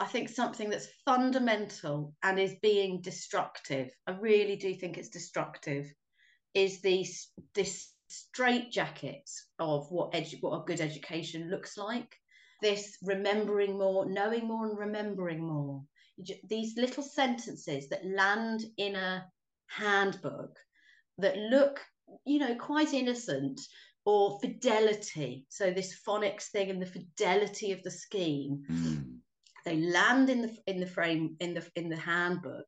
I think something that's fundamental and is being destructive. I really do think it's destructive. Is these this straight jackets of what edu- what a good education looks like. This remembering more, knowing more, and remembering more. These little sentences that land in a handbook that look, you know, quite innocent, or fidelity. So this phonics thing and the fidelity of the scheme. Mm they land in the in the frame in the in the handbook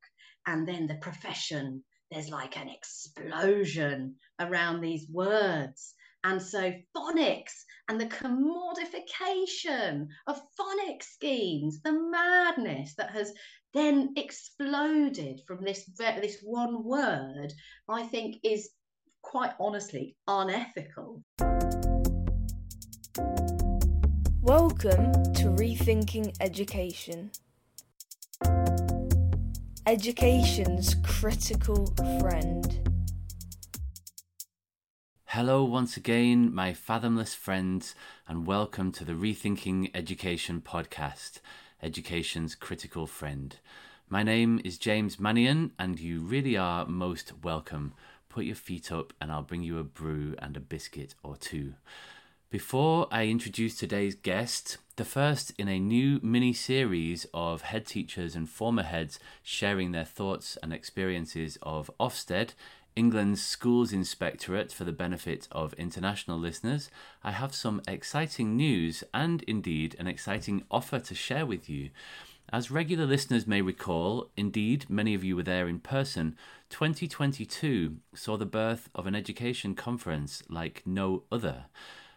and then the profession there's like an explosion around these words. And so phonics and the commodification of phonics schemes the madness that has then exploded from this this one word i think is quite honestly unethical Welcome to Rethinking Education. Education's critical friend. Hello, once again, my fathomless friends, and welcome to the Rethinking Education podcast, Education's critical friend. My name is James Mannion, and you really are most welcome. Put your feet up, and I'll bring you a brew and a biscuit or two. Before I introduce today's guest, the first in a new mini series of head teachers and former heads sharing their thoughts and experiences of Ofsted, England's Schools Inspectorate, for the benefit of international listeners, I have some exciting news and indeed an exciting offer to share with you. As regular listeners may recall, indeed, many of you were there in person, 2022 saw the birth of an education conference like no other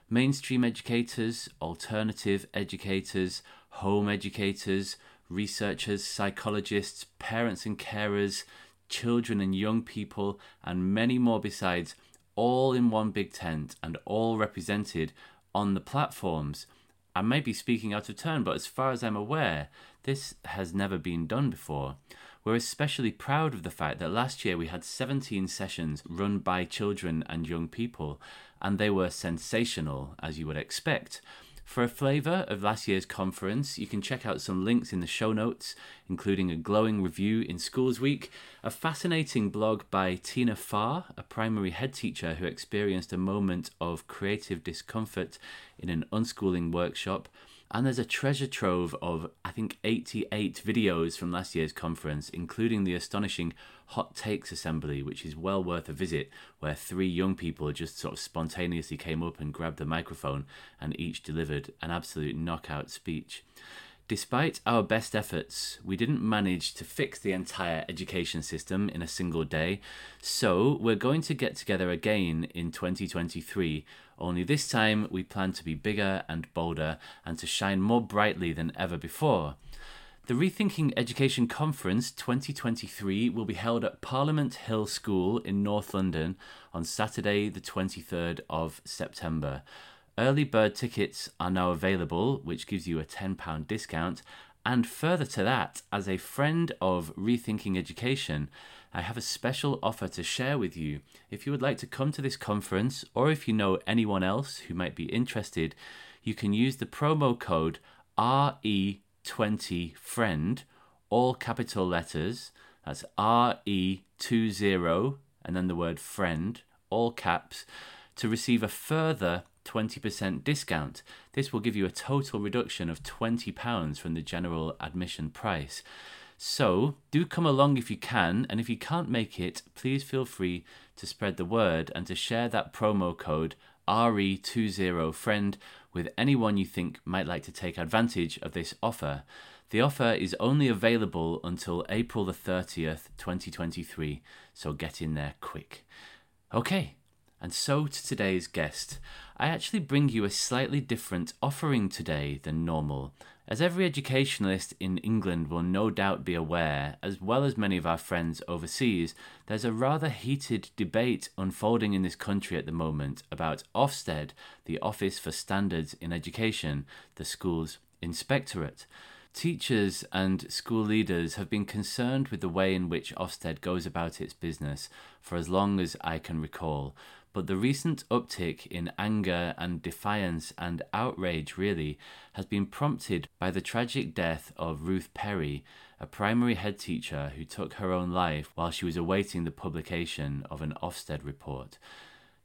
mainstream educators, alternative educators, home educators, researchers, psychologists, parents and carers, children and young people, and many more besides, all in one big tent and all represented on the platforms. I may be speaking out of turn, but as far as I'm aware, this has never been done before. We're especially proud of the fact that last year we had 17 sessions run by children and young people, and they were sensational, as you would expect. For a flavour of last year's conference, you can check out some links in the show notes, including a glowing review in Schools Week, a fascinating blog by Tina Farr, a primary head teacher who experienced a moment of creative discomfort in an unschooling workshop, and there's a treasure trove of, I think, 88 videos from last year's conference, including the astonishing Hot Takes Assembly, which is well worth a visit, where three young people just sort of spontaneously came up and grabbed the microphone and each delivered an absolute knockout speech. Despite our best efforts, we didn't manage to fix the entire education system in a single day, so we're going to get together again in 2023, only this time we plan to be bigger and bolder and to shine more brightly than ever before. The Rethinking Education Conference 2023 will be held at Parliament Hill School in North London on Saturday, the 23rd of September. Early bird tickets are now available, which gives you a £10 discount. And further to that, as a friend of Rethinking Education, I have a special offer to share with you. If you would like to come to this conference, or if you know anyone else who might be interested, you can use the promo code RE20FRIEND, all capital letters. That's RE20 and then the word friend, all caps, to receive a further 20% discount. This will give you a total reduction of £20 from the general admission price. So, do come along if you can, and if you can't make it, please feel free to spread the word and to share that promo code RE20FRIEND with anyone you think might like to take advantage of this offer. The offer is only available until April the 30th, 2023, so get in there quick. Okay, and so to today's guest. I actually bring you a slightly different offering today than normal. As every educationalist in England will no doubt be aware, as well as many of our friends overseas, there's a rather heated debate unfolding in this country at the moment about Ofsted, the Office for Standards in Education, the school's inspectorate. Teachers and school leaders have been concerned with the way in which Ofsted goes about its business for as long as I can recall, but the recent uptick in anger and defiance and outrage really has been prompted by the tragic death of Ruth Perry, a primary head teacher who took her own life while she was awaiting the publication of an Ofsted report.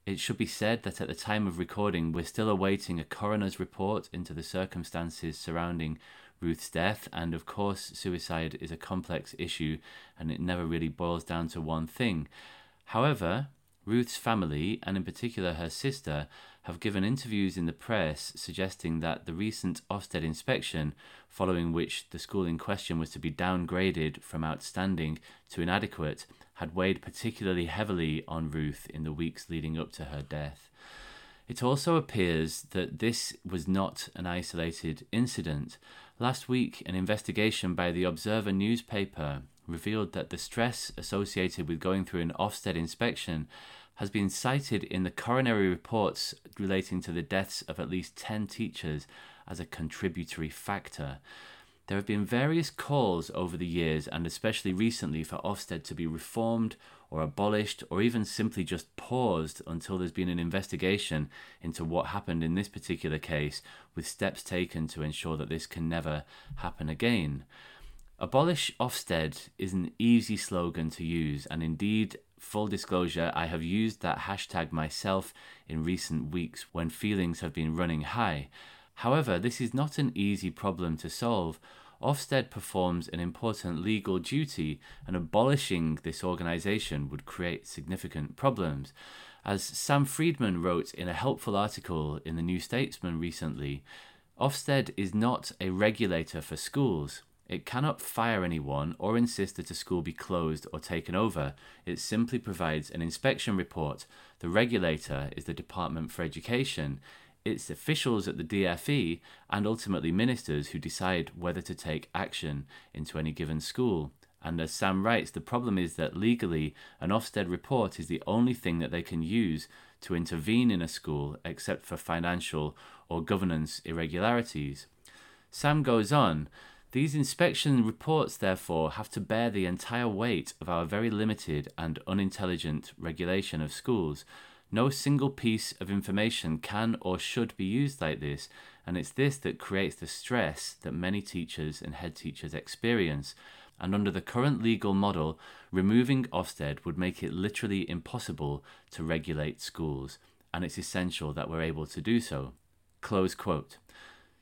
It should be said that at the time of recording, we're still awaiting a coroner's report into the circumstances surrounding Ruth's death, and of course, suicide is a complex issue and it never really boils down to one thing. However, Ruth's family, and in particular her sister, have given interviews in the press suggesting that the recent Ofsted inspection, following which the school in question was to be downgraded from outstanding to inadequate, had weighed particularly heavily on Ruth in the weeks leading up to her death. It also appears that this was not an isolated incident. Last week, an investigation by the Observer newspaper revealed that the stress associated with going through an Ofsted inspection has been cited in the coronary reports relating to the deaths of at least 10 teachers as a contributory factor. There have been various calls over the years, and especially recently, for Ofsted to be reformed or abolished or even simply just paused until there's been an investigation into what happened in this particular case, with steps taken to ensure that this can never happen again. Abolish Ofsted is an easy slogan to use, and indeed, full disclosure, I have used that hashtag myself in recent weeks when feelings have been running high. However, this is not an easy problem to solve. Ofsted performs an important legal duty, and abolishing this organisation would create significant problems. As Sam Freedman wrote in a helpful article in the New Statesman recently, Ofsted is not a regulator for schools. It cannot fire anyone or insist that a school be closed or taken over. It simply provides an inspection report. The regulator is the Department for Education. It's officials at the DFE and ultimately ministers who decide whether to take action into any given school. And as Sam writes, the problem is that legally, an Ofsted report is the only thing that they can use to intervene in a school except for financial or governance irregularities. Sam goes on these inspection reports, therefore, have to bear the entire weight of our very limited and unintelligent regulation of schools. No single piece of information can or should be used like this, and it's this that creates the stress that many teachers and head teachers experience. And under the current legal model, removing Ofsted would make it literally impossible to regulate schools, and it's essential that we're able to do so. Close quote.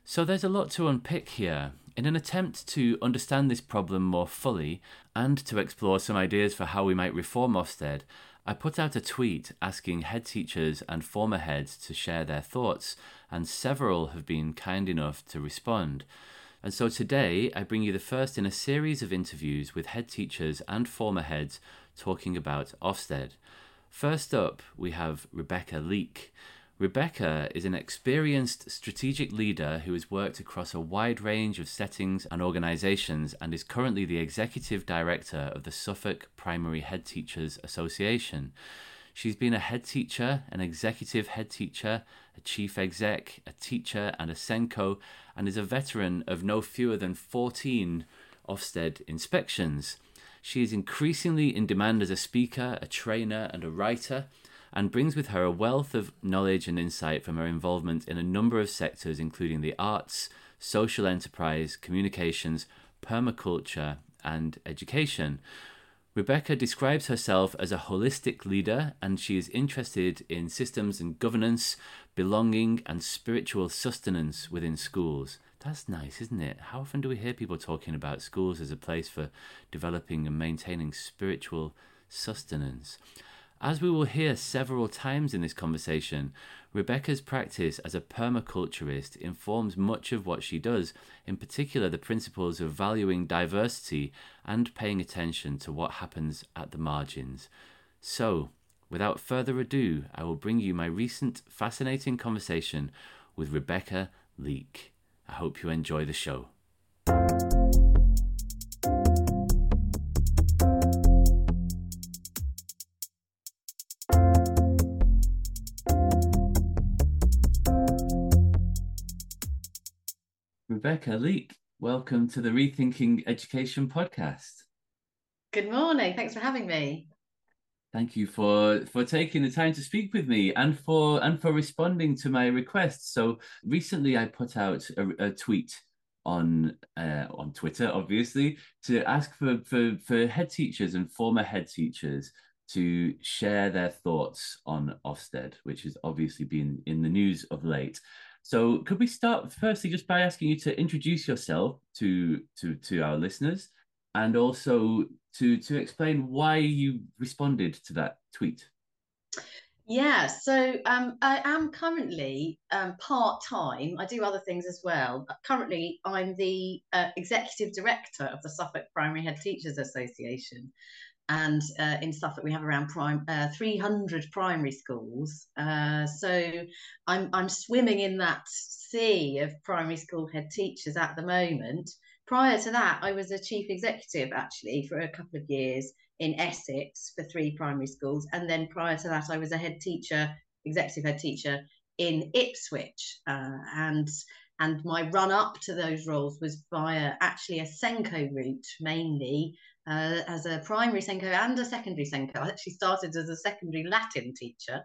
So there's a lot to unpick here. In an attempt to understand this problem more fully and to explore some ideas for how we might reform Ofsted, I put out a tweet asking head teachers and former heads to share their thoughts, and several have been kind enough to respond. And so today I bring you the first in a series of interviews with head teachers and former heads talking about Ofsted. First up, we have Rebecca Leek. Rebecca is an experienced strategic leader who has worked across a wide range of settings and organisations and is currently the executive director of the Suffolk Primary Head Teachers Association. She's been a head teacher, an executive head teacher, a chief exec, a teacher, and a SENCO, and is a veteran of no fewer than 14 Ofsted inspections. She is increasingly in demand as a speaker, a trainer, and a writer and brings with her a wealth of knowledge and insight from her involvement in a number of sectors, including the arts, social enterprise, communications, permaculture, and education. Rebecca describes herself as a holistic leader and she is interested in systems and governance, belonging, and spiritual sustenance within schools. That's nice, isn't it? How often do we hear people talking about schools as a place for developing and maintaining spiritual sustenance? As we will hear several times in this conversation, Rebecca's practice as a permaculturist informs much of what she does, in particular the principles of valuing diversity and paying attention to what happens at the margins. So, without further ado, I will bring you my recent fascinating conversation with Rebecca Leek. I hope you enjoy the show. Rebecca Leek. welcome to the Rethinking Education podcast. Good morning. Thanks for having me. Thank you for for taking the time to speak with me and for and for responding to my request. So recently, I put out a, a tweet on uh, on Twitter, obviously, to ask for, for for head teachers and former head teachers to share their thoughts on Ofsted, which has obviously been in the news of late. So, could we start firstly just by asking you to introduce yourself to to to our listeners, and also to to explain why you responded to that tweet? Yeah, so um, I am currently um, part time. I do other things as well. Currently, I'm the uh, executive director of the Suffolk Primary Head Teachers Association. And uh, in Suffolk, we have around prime, uh, 300 primary schools. Uh, so I'm, I'm swimming in that sea of primary school head teachers at the moment. Prior to that, I was a chief executive actually for a couple of years in Essex for three primary schools. And then prior to that, I was a head teacher, executive head teacher in Ipswich. Uh, and and my run up to those roles was via actually a SENCO route mainly uh, as a primary SENCO and a secondary SENCO. I actually started as a secondary Latin teacher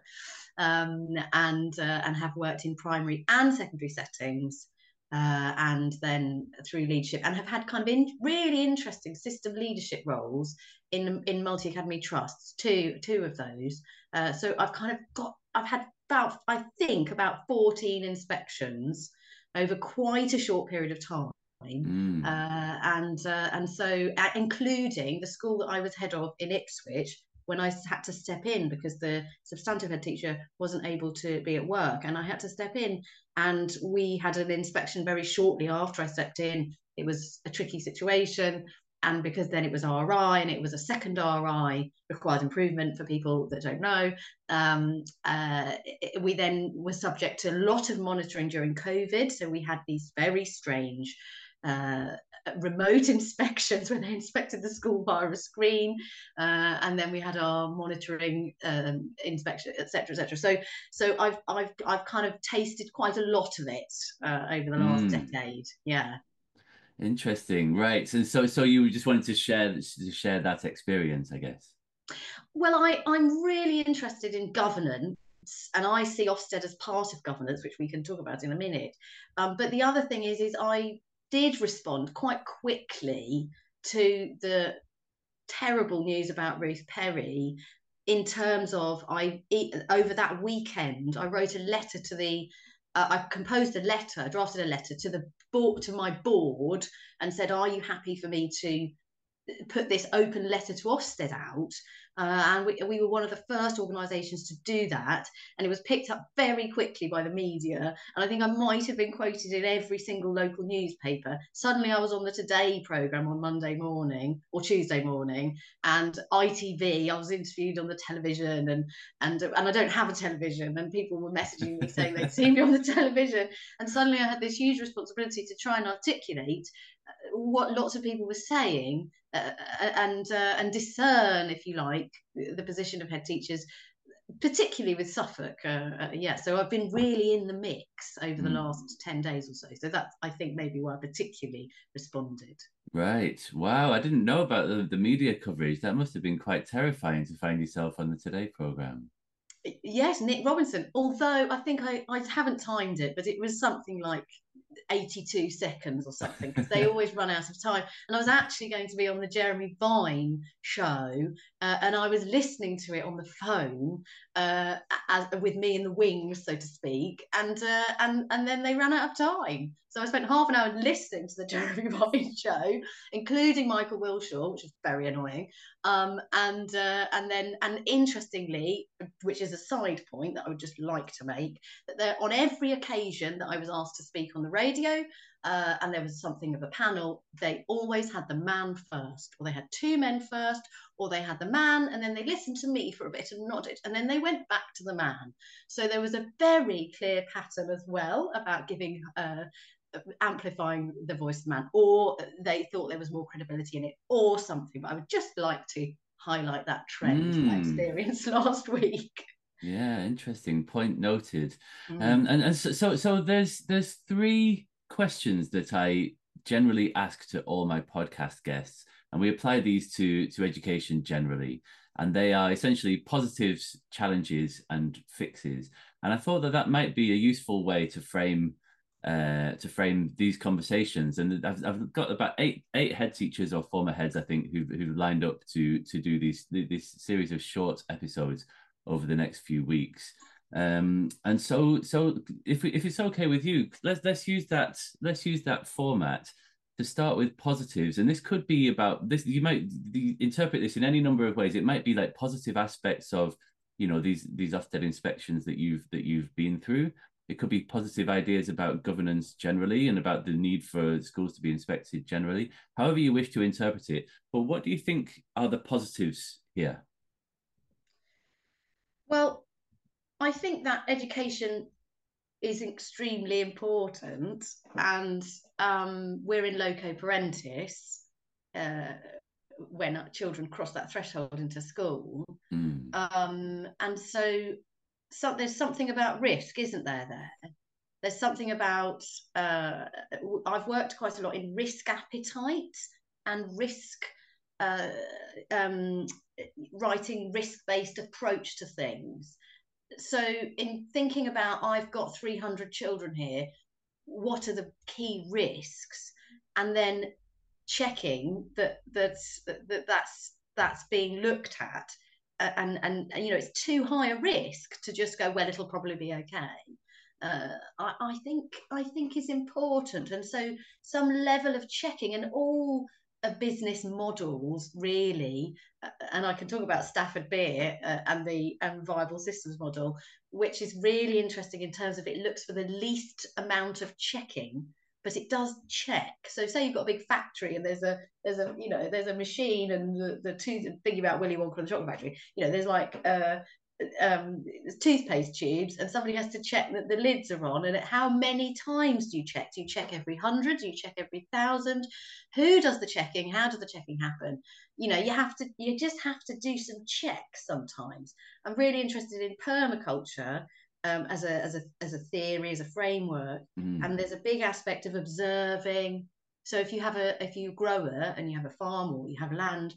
um, and uh, and have worked in primary and secondary settings uh, and then through leadership, and have had kind of in, really interesting system leadership roles in in multi academy trusts. Two two of those. Uh, so I've kind of got I've had about I think about fourteen inspections over quite a short period of time. Mm. Uh, and uh, and so uh, including the school that I was head of in Ipswich, when I had to step in because the substantive head teacher wasn't able to be at work and I had to step in and we had an inspection very shortly after I stepped in. It was a tricky situation and because then it was RI and it was a second RI required improvement for people that don't know. Um, uh, we then were subject to a lot of monitoring during COVID, so we had these very strange uh, remote inspections when they inspected the school via a screen, uh, and then we had our monitoring um, inspection, etc., etc. So, so I've I've I've kind of tasted quite a lot of it uh, over the last mm. decade. Yeah. Interesting, right? So, so, so you just wanted to share to share that experience, I guess. Well, I I'm really interested in governance and I see Ofsted as part of governance, which we can talk about in a minute. Um, but the other thing is, is I did respond quite quickly to the terrible news about Ruth Perry in terms of I over that weekend I wrote a letter to the uh, I composed a letter drafted a letter to the board to my board and said are you happy for me to put this open letter to Ofsted out uh, and we, we were one of the first organisations to do that. And it was picked up very quickly by the media. And I think I might have been quoted in every single local newspaper. Suddenly I was on the Today programme on Monday morning or Tuesday morning. And ITV, I was interviewed on the television. And, and, and I don't have a television. And people were messaging me saying they'd seen me on the television. And suddenly I had this huge responsibility to try and articulate uh, what lots of people were saying uh, uh, and uh, and discern, if you like, the position of head teachers, particularly with Suffolk. Uh, uh, yeah, so I've been really in the mix over the mm. last ten days or so. So that's I think maybe why I particularly responded. Right. Wow. I didn't know about the, the media coverage. That must have been quite terrifying to find yourself on the Today program. Yes, Nick Robinson. Although I think I, I haven't timed it, but it was something like 82 seconds or something because they always run out of time. And I was actually going to be on the Jeremy Vine show, uh, and I was listening to it on the phone uh, as, with me in the wings, so to speak. And uh, and and then they ran out of time. So I spent half an hour listening to the Jeremy Vine show, including Michael Wilshaw, which was very annoying. Um, and uh, and then and interestingly, which is a side point that I would just like to make, that there on every occasion that I was asked to speak on the radio, uh, and there was something of a panel, they always had the man first, or they had two men first, or they had the man, and then they listened to me for a bit and nodded, and then they went back to the man. So there was a very clear pattern as well about giving uh, amplifying the voice of the man, or they thought there was more credibility in it, or something. But I would just like to highlight that trend mm. I experienced last week. Yeah, interesting point noted. Mm. Um, and and so, so so there's there's three questions that I generally ask to all my podcast guests, and we apply these to to education generally, and they are essentially positives, challenges, and fixes. And I thought that that might be a useful way to frame uh, to frame these conversations. And I've, I've got about eight eight head teachers or former heads, I think, who've, who've lined up to to do these this series of short episodes over the next few weeks. Um, and so so if if it's okay with you, let's let's use that let's use that format to start with positives. And this could be about this. You might interpret this in any number of ways. It might be like positive aspects of you know these these Ofsted inspections that you've that you've been through it could be positive ideas about governance generally and about the need for schools to be inspected generally, however you wish to interpret it. But what do you think are the positives here? Well, I think that education is extremely important, and um, we're in loco parentis uh, when children cross that threshold into school. Mm. Um, and so so there's something about risk, isn't there? There, there's something about. Uh, I've worked quite a lot in risk appetite and risk. Uh, um, writing risk-based approach to things. So, in thinking about, I've got 300 children here. What are the key risks? And then checking that that's that that's that's being looked at and, and you know it's too high a risk to just go well it'll probably be okay. Uh, I, I think I think is important. And so some level of checking and all business models really uh, and I can talk about Stafford Beer uh, and the and viable systems model which is really interesting in terms of it looks for the least amount of checking but it does check. So say you've got a big factory and there's a there's a you know there's a machine and the, the tooth thinking about Willy Wonka and the chocolate factory, you know, there's like uh um toothpaste tubes and somebody has to check that the lids are on and how many times do you check? Do you check every hundred? Do you check every thousand? Who does the checking? How does the checking happen? You know you have to you just have to do some checks sometimes. I'm really interested in permaculture um, as a as a as a theory, as a framework. Mm. And there's a big aspect of observing. So if you have a if you grower and you have a farm or you have land,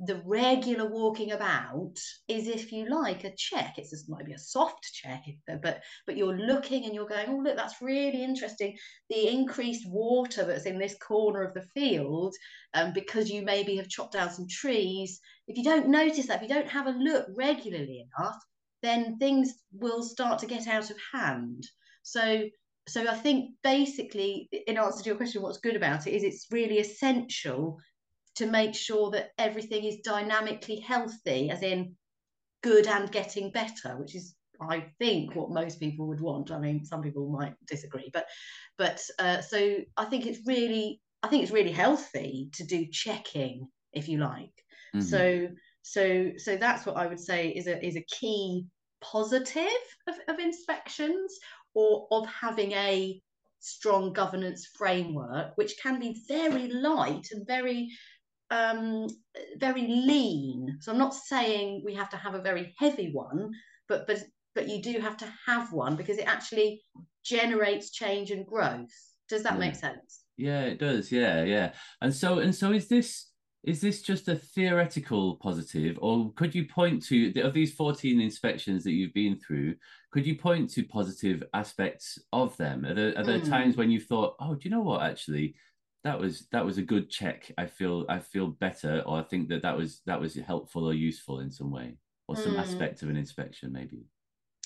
the regular walking about is, if you like, a check. It's just might be a soft check, but but you're looking and you're going, oh look, that's really interesting. The increased water that's in this corner of the field, um, because you maybe have chopped down some trees. If you don't notice that, if you don't have a look regularly enough, then things will start to get out of hand. So so I think basically, in answer to your question, what's good about it is it's really essential to make sure that everything is dynamically healthy, as in good and getting better, which is I think what most people would want. I mean, some people might disagree, but but uh, so I think it's really I think it's really healthy to do checking, if you like. Mm-hmm. So so so that's what I would say is a is a key positive of, of inspections or of having a strong governance framework, which can be very light and very um, very lean. So I'm not saying we have to have a very heavy one, but but but you do have to have one because it actually generates change and growth. Does that yeah. make sense? Yeah, it does. Yeah, yeah. And so and so is this is this just a theoretical positive, or could you point to of these 14 inspections that you've been through? Could you point to positive aspects of them? Are there, are there mm. times when you thought, oh, do you know what? Actually, that was that was a good check. I feel I feel better, or I think that that was that was helpful or useful in some way, or some mm. aspect of an inspection, maybe.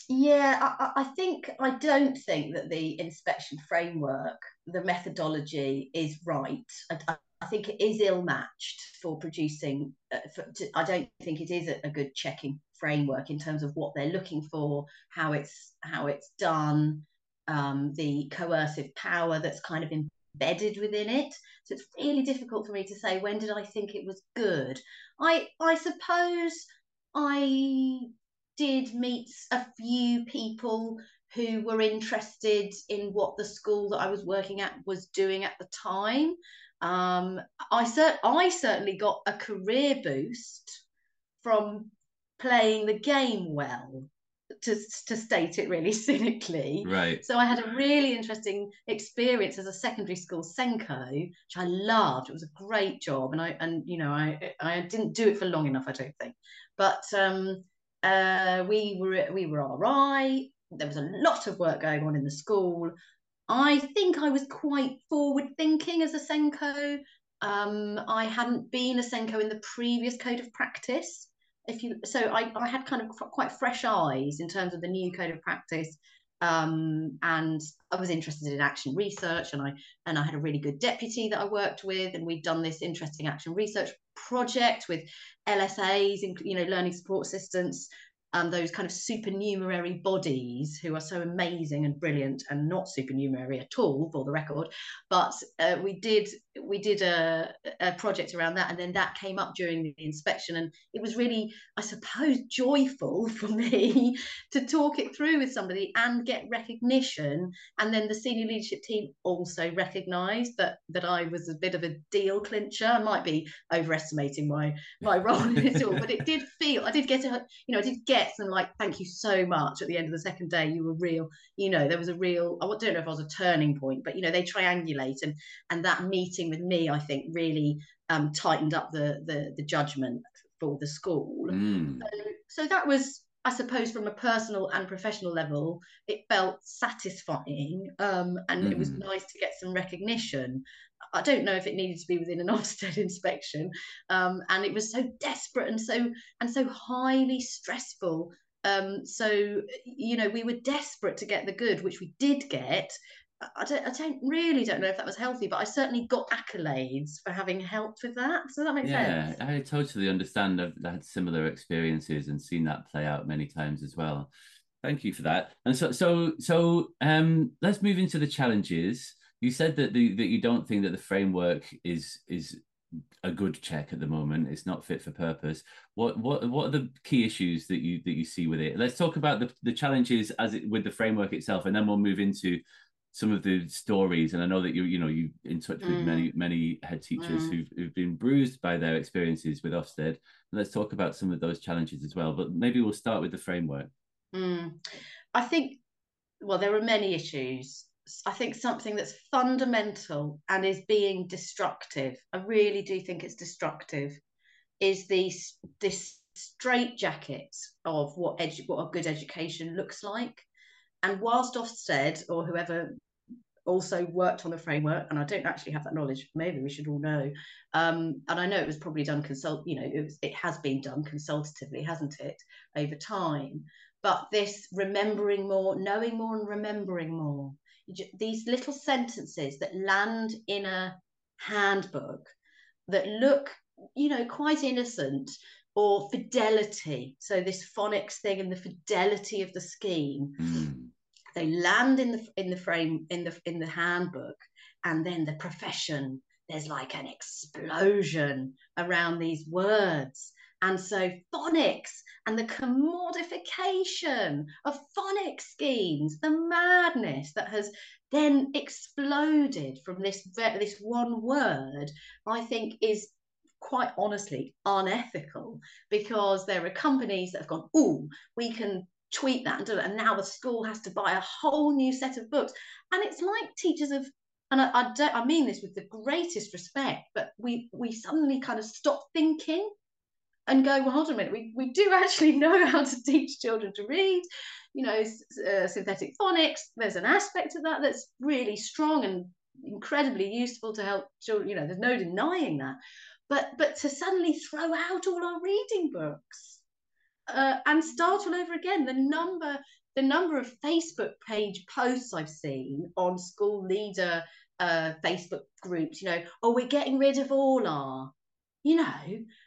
Yeah, I, I, think I don't think that the inspection framework, the methodology is right. I, I think it is ill matched for producing. Uh, for, to, I don't think it is a, a, good checking framework in terms of what they're looking for, how it's how it's done, um, the coercive power that's kind of embedded within it. So it's really difficult for me to say when did I think it was good. I I suppose I did meet a few people who were interested in what the school that I was working at was doing at the time. Um, I, cert- I certainly got a career boost from playing the game well. to, to state it really cynically. Right. So I had a really interesting experience as a secondary school SENCO, which I loved. It was a great job, and I and you know I I didn't do it for long enough, I don't think, but um, uh, we were we were all right. There was a lot of work going on in the school. I think I was quite forward thinking as a SENCO. Um, I hadn't been a SENCO in the previous code of practice if you so I, I had kind of quite fresh eyes in terms of the new code of practice um, and I was interested in action research and I and I had a really good deputy that I worked with and we'd done this interesting action research project with LSAs you know learning support assistants um, those kind of supernumerary bodies who are so amazing and brilliant and not supernumerary at all for the record. But uh, we did we did a, a project around that and then that came up during the inspection and it was really i suppose joyful for me to talk it through with somebody and get recognition and then the senior leadership team also recognized that that i was a bit of a deal clincher. I might be overestimating my my role in it all but it did feel i did get a you know i did get some like thank you so much. At the end of the second day you were real you know there was a real i don't know if i was a turning point but you know they triangulate and and that meeting with me, I think, really um, tightened up the, the, the judgment for the school. Mm. So, so that was, I suppose, from a personal and professional level, it felt satisfying, um, and mm. it was hmm. nice to get some recognition. I don't know if it needed to be within an Ofsted inspection, um, and it was so desperate and so and so highly stressful. Um, so you know, we were desperate to get the good, which we did get, I don't, I don't really don't know if that was healthy, but I certainly got accolades for having helped with that. Does that make yeah, sense? Yeah, I totally understand. I've had similar experiences and seen that play out many times as well. Thank you for that. And so, so, so, um, let's move into the challenges. You said that the that you don't think that the framework is is a good check at the moment. It's not fit for purpose. What what what are the key issues that you that you see with it? Let's talk about the, the challenges as it with the framework itself, and then we'll move into some of the stories and i know that you you know you in touch with mm. many many head teachers mm. who've, who've been bruised by their experiences with ofsted let's talk about some of those challenges as well but maybe we'll start with the framework mm. i think well there are many issues i think something that's fundamental and is being destructive i really do think it's destructive is these this straight jacket of what edu- what a good education looks like and whilst Ofsted or whoever also worked on the framework, and I don't actually have that knowledge. Maybe we should all know. Um, and I know it was probably done consult. You know, it, was, it has been done consultatively, hasn't it, over time? But this remembering more, knowing more, and remembering more. These little sentences that land in a handbook that look, you know, quite innocent, or fidelity. So this phonics thing and the fidelity of the scheme. Mm. They land in the in the frame in the in the handbook, and then the profession. There's like an explosion around these words. And so phonics and the commodification of phonics schemes, the madness that has then exploded from this this one word, I think is quite honestly unethical because there are companies that have gone, oh, we can tweet that and do it. And now the school has to buy a whole new set of books. And it's like teachers have, and I, I, don't, I mean this with the greatest respect, but we we suddenly kind of stop thinking and go, well, hold on a minute, we, we do actually know how to teach children to read, you know, uh, synthetic phonics. There's an aspect of that that's really strong and incredibly useful to help children. You know, there's no denying that but but to suddenly throw out all our reading books uh, and start all over again. The number the number of facebook page posts i've seen on school leader uh, facebook groups you know oh we're getting rid of all our you know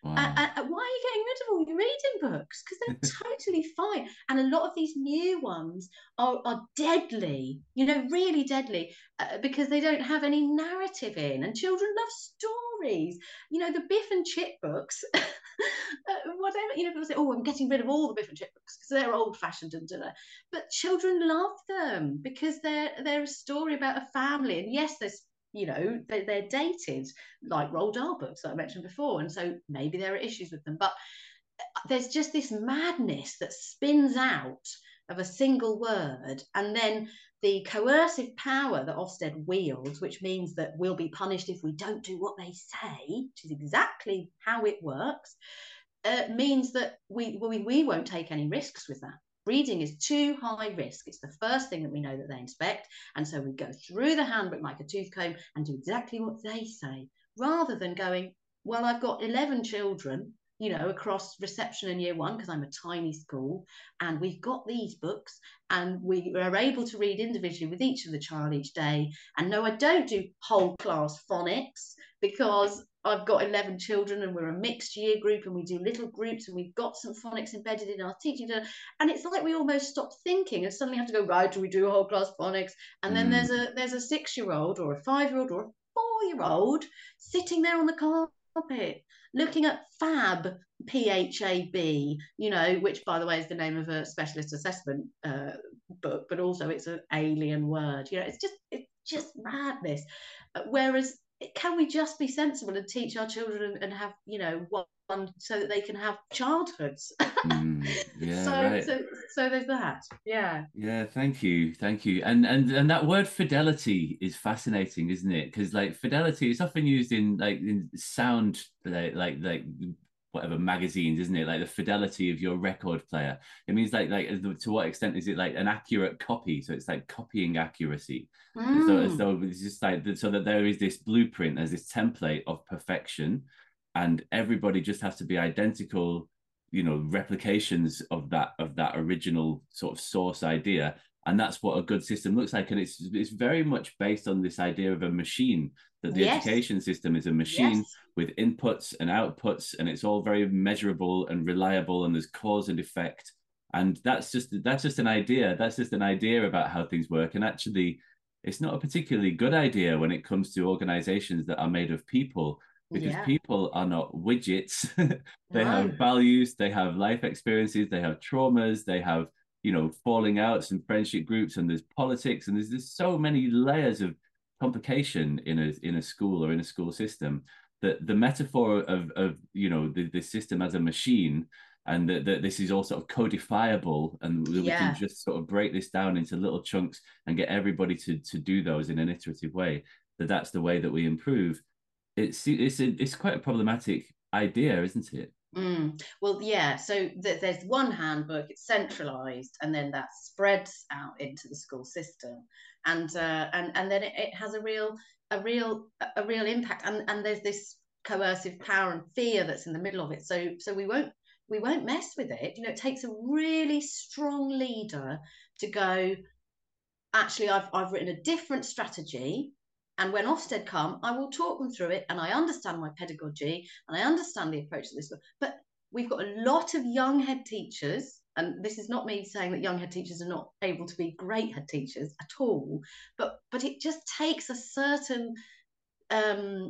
wow. uh, uh, why are you getting rid of all your reading books? Because they're totally fine. And a lot of these new ones are, are deadly you know really deadly uh, because they don't have any narrative in. And children love stories. You know the Biff and Chip books uh, whatever you know people say oh i'm getting rid of all the different and chip books because they're old fashioned and da, but children love them because they're they're a story about a family and yes there's you know they're, they're dated like Roald Dahl books that I mentioned before, and so maybe there are issues with them. But uh, there's just this madness that spins out of a single word and then the coercive power that Ofsted wields, which means that we'll be punished if we don't do what they say, which is exactly how it works, uh, means that we, we, we won't take any risks with that. Reading is too high risk. It's the first thing that we know that they inspect. And so we go through the handbook like a tooth comb and do exactly what they say, rather than going, well, I've got 11 children, you know, across reception and year one, because I'm a tiny school, and we've got these books, and we are able to read individually with each of the child each day. And no, I don't do whole class phonics because I've got 11 children and we're a mixed year group and we do little groups and we've got some phonics embedded in our teaching. And it's like we almost stop thinking and suddenly have to go, right, do we do a whole class phonics? And then mm. there's a there's a six year old or a five year old or a four year old sitting there on the carpet looking at FAB, PHAB, you know, which by the way is the name of a specialist assessment uh, book, but also it's an alien word. You know, it's just it's just madness. Uh, whereas can we just be sensible and teach our children and have you know one so that they can have childhoods? Mm, yeah so, right. so so there's that yeah. Yeah thank you thank you. And and and that word fidelity is fascinating isn't it? Because like fidelity is often used in like in sound like like like whatever magazines, isn't it? Like the fidelity of your record player. It means like like to what extent is it like an accurate copy? So it's like copying accuracy. Mm. So, so it's just like so that there is this blueprint, there's this template of perfection, and everybody just has to be identical, you know, replications of that of that original sort of source idea. And that's what a good system looks like. And it's it's very much based on this idea of a machine that the yes. education system is a machine yes. with inputs and outputs and it's all very measurable and reliable and there's cause and effect and that's just that's just an idea that's just an idea about how things work and actually it's not a particularly good idea when it comes to organizations that are made of people because yeah. people are not widgets they no. have values they have life experiences they have traumas they have you know falling outs and friendship groups and there's politics and there's, there's so many layers of complication in a in a school or in a school system that the metaphor of of you know the, the system as a machine and that, that this is all sort of codifiable and we yeah. can just sort of break this down into little chunks and get everybody to to do those in an iterative way that that's the way that we improve it's it's a, it's quite a problematic idea isn't it Mm. Well, yeah. So th- there's one handbook; it's centralised, and then that spreads out into the school system, and uh, and and then it, it, has a real a real a real impact. And and there's this coercive power and fear that's in the middle of it. So so we won't we won't mess with it. You know, it takes a really strong leader to go. Actually, I've I've written a different strategy and when Ofsted come, I will talk them through it and I understand my pedagogy and I understand the approach to this. school. But we've got a lot of young head teachers, and this is not me saying that young head teachers are not able to be great head teachers at all, but but it just takes a certain um,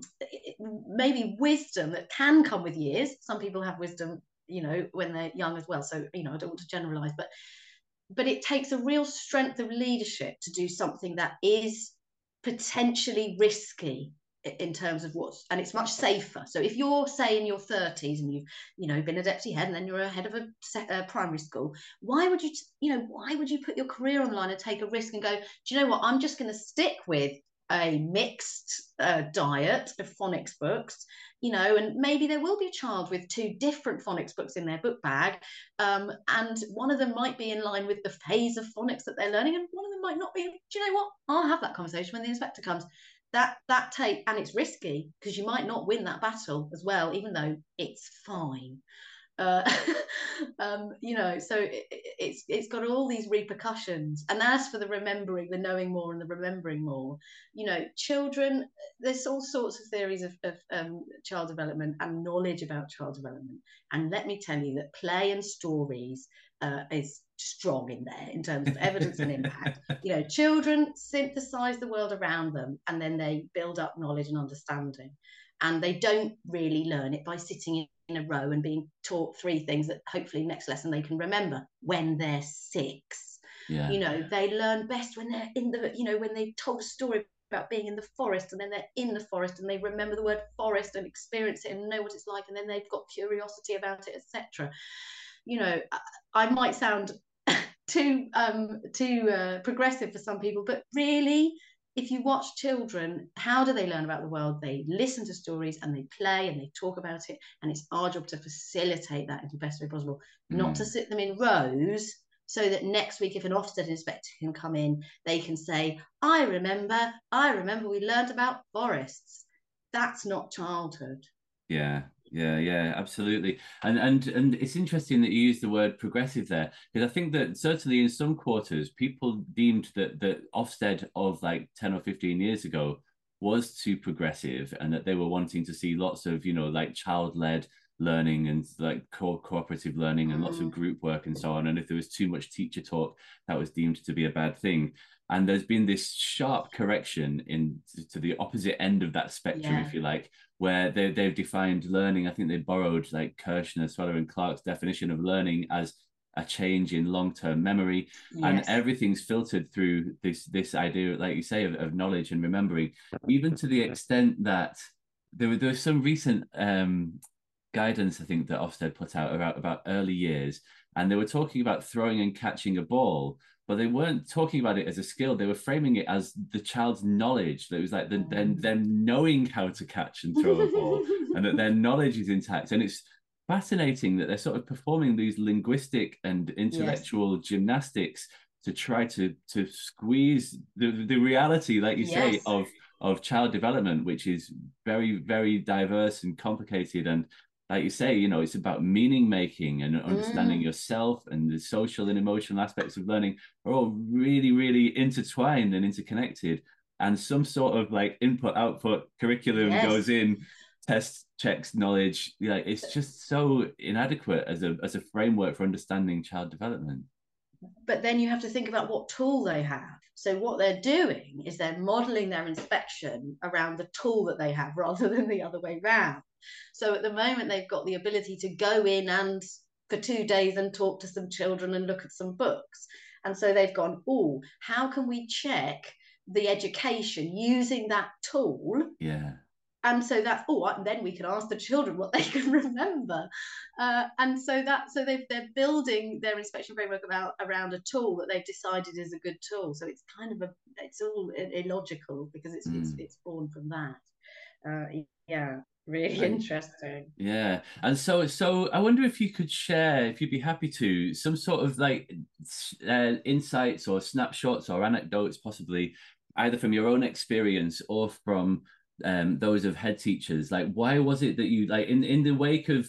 maybe wisdom that can come with years. Some people have wisdom, you know, when they're young as well. So, you know, I don't want to generalize, but but it takes a real strength of leadership to do something that is potentially risky in terms of what's and it's much safer. So if you're say in your 30s and you've you know been a deputy head and then you're a head of a, a primary school why would you you know why would you put your career on the line and take a risk and go do you know what? I'm just going to stick with a mixed uh, diet of phonics books, you know, and maybe there will be a child with two different phonics books in their book bag, um, and one of them might be in line with the phase of phonics that they're learning, and one of them might not be. Do you know what? I'll have that conversation when the inspector comes. That that take and it's risky because you might not win that battle as well, even though it's fine uh, um, you know so it, it's it's got all these repercussions and as for the remembering the knowing more and the remembering more you know children there's all sorts of theories of, of um, child development and knowledge about child development and let me tell you that play and stories uh, is strong in there in terms of evidence and impact you know children synthesize the world around them and then they build up knowledge and understanding and they don't really learn it by sitting in a row and being taught three things that hopefully next lesson they can remember when they're six. Yeah. You know, they learn best when they're in the, you know, when they told a story about being in the forest and then they're in the forest and they remember the word forest and experience it and know what it's like and then they've got curiosity about it, etc. You know, I, I might sound too um too uh, progressive for some people but really if you watch children how do they learn about the world? They listen to stories and they play and they talk about it and it's our job to facilitate that in the best way possible mm. not to sit them in rows so that next week if an Ofsted inspector can come in they can say i remember i remember we learned about forests. That's not childhood. Yeah yeah yeah absolutely. And and and it's interesting that you use the word progressive there because i think that certainly in some quarters people deemed that that ofsted of like 10 or 15 years ago was too progressive and that they were wanting to see lots of you know like child-led learning and like co- cooperative learning and lots of mm. group work and so on and if there was too much teacher talk that was deemed to be a bad thing and there's been this sharp correction in to the opposite end of that spectrum yeah. if you like where they, they've defined learning i think they borrowed like kirschner sweller and clark's definition of learning as a change in long-term memory yes. and everything's filtered through this this idea like you say of, of knowledge and remembering even to the extent that there, were, there was some recent um, guidance i think that ofsted put out about, about early years and they were talking about throwing and catching a ball but they weren't talking about it as a skill. They were framing it as the child's knowledge. That was like the, them, mm. them knowing how to catch and throw a ball, and that their knowledge is intact. And it's fascinating that they're sort of performing these linguistic and intellectual yes. gymnastics to try to to squeeze the, the reality, like you yes. say, of of child development, which is very very diverse and complicated and like you say, you know, it's about meaning making and understanding mm. yourself and the social and emotional aspects of learning are all really, really intertwined and interconnected. And some sort of like input output curriculum yes. goes in, test checks knowledge. Like it's just so inadequate as a as a framework for understanding child development. But then you have to think about what tool they have. So what they're doing is they're modeling their inspection around the tool that they have rather than the other way round. So at the moment, they've got the ability to go in and for two days and talk to some children and look at some books. And so they've gone, oh, how can we check the education using that tool? Yeah. And so that's oh, and then we can ask the children what they can remember, uh, and so that so they they're building their inspection framework about around a tool that they've decided is a good tool. So it's kind of a it's all illogical because it's mm. it's, it's born from that. Uh, yeah, really interesting. Yeah and so so i wonder if you could share if you'd be happy to some sort of like uh, insights or snapshots or anecdotes possibly either from your own experience or from um, those of head teachers. Like why was it that you like in in the wake of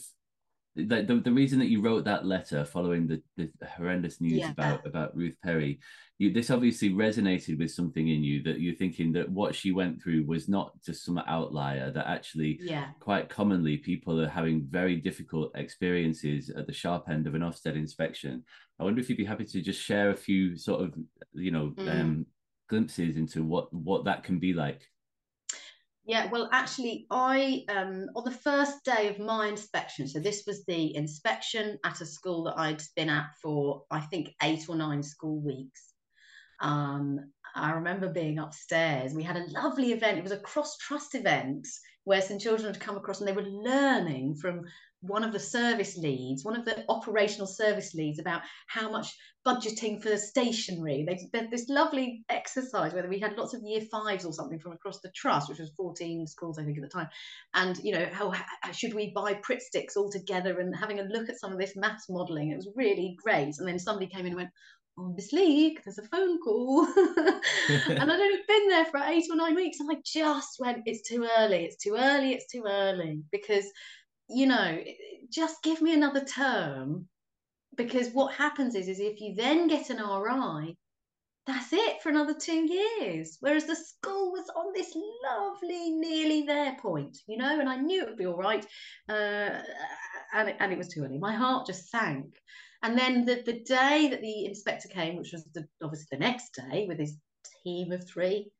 the, the, the reason that you wrote that letter following the, the horrendous news yeah. about about Ruth Perry, you, this obviously resonated with something in you that you're thinking that what she went through was not just some outlier. That actually, yeah. quite commonly, people are having very difficult experiences at the sharp end of an Ofsted inspection. I wonder if you'd be happy to just share a few sort of you know mm. um, glimpses into what what that can be like. Yeah, well, actually, I um, on the first day of my inspection, so this was the inspection at a school that I'd been at for I think eight or nine school weeks. Um, I remember being upstairs. We had a lovely event. It was a cross trust event where some children had come across and they were learning from one of the service leads, one of the operational service leads, about how much budgeting for stationery. They did this lovely exercise where we had lots of year fives or something from across the trust, which was 14 schools, I think, at the time. And, you know, how, how should we buy Pritt sticks all together and having a look at some of this maths modelling. It was really great. And then somebody came in and went, oh, on this league, there's a phone call. and I'd only been there for eight or nine weeks. And I just went, it's too early, it's too early, it's too early. Because you know, just give me another term. Because what happens is, is if you then get an RI, that's it for another two years. Whereas the school was on this lovely, nearly there point, you know, and I knew it would be all right. Uh, and, it, and it was too early. My heart just sank. And then the, the day that the inspector came, which was the, obviously the next day with his team of three,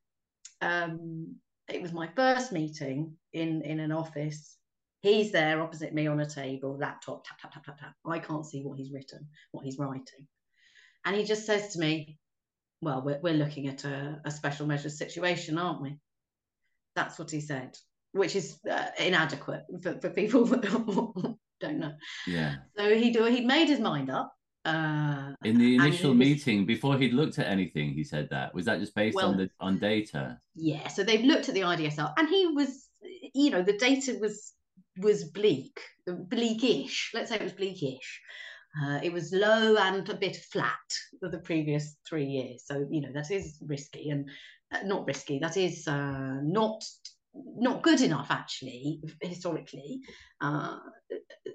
um, it was my first meeting in, in an office He's there opposite me on a table, laptop, tap, tap, tap, tap, tap. I can't see what he's written, what he's writing. And he just says to me, Well, we're, we're looking at a, a special measures situation, aren't we? That's what he said, which is uh, inadequate for, for people that don't know. Yeah. So he do, he'd made his mind up Uh, In the initial was- meeting, before he'd looked at anything, he said that. Was that just based on the on data? Yeah, so they've looked at the IDSR, and he was, you know, the data was was bleak, bleakish. Let's say it was bleakish. Uh, it was low and a bit flat for the previous three years. So you know that is risky and uh, not risky. That is uh, not not good enough actually historically uh,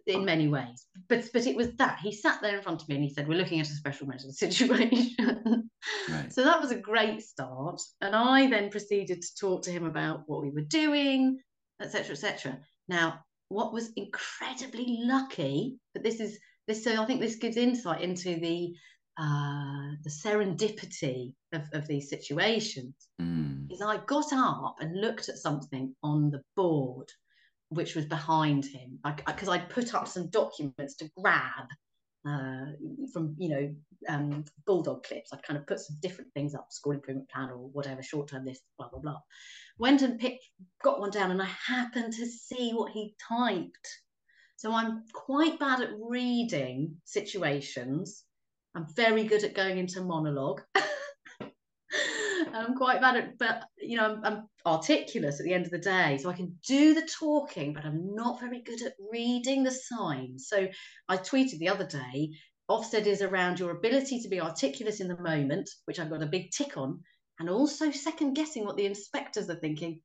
in many ways. But but it was that he sat there in front of me and he said, "We're looking at a special measures situation." Right. So that was a great start. And I then proceeded to talk to him about what we were doing, etc., etc. Now, what was incredibly lucky, but this is this, so I think this gives insight into the uh, the serendipity of, of these situations. Mm. Is I got up and looked at something on the board, which was behind him, because I'd put up some documents to grab uh, from you know um, bulldog clips. I'd kind of put some different things up, school improvement plan or whatever, short term this, blah blah blah. Went and picked, got one down, and I happened to see what he typed. So I'm quite bad at reading situations. I'm very good at going into monologue. I'm quite bad at, but you know, I'm, I'm articulate at the end of the day, so I can do the talking, but I'm not very good at reading the signs. So I tweeted the other day, Ofsted is around your ability to be articulate in the moment, which I've got a big tick on, and also second guessing what the inspectors are thinking.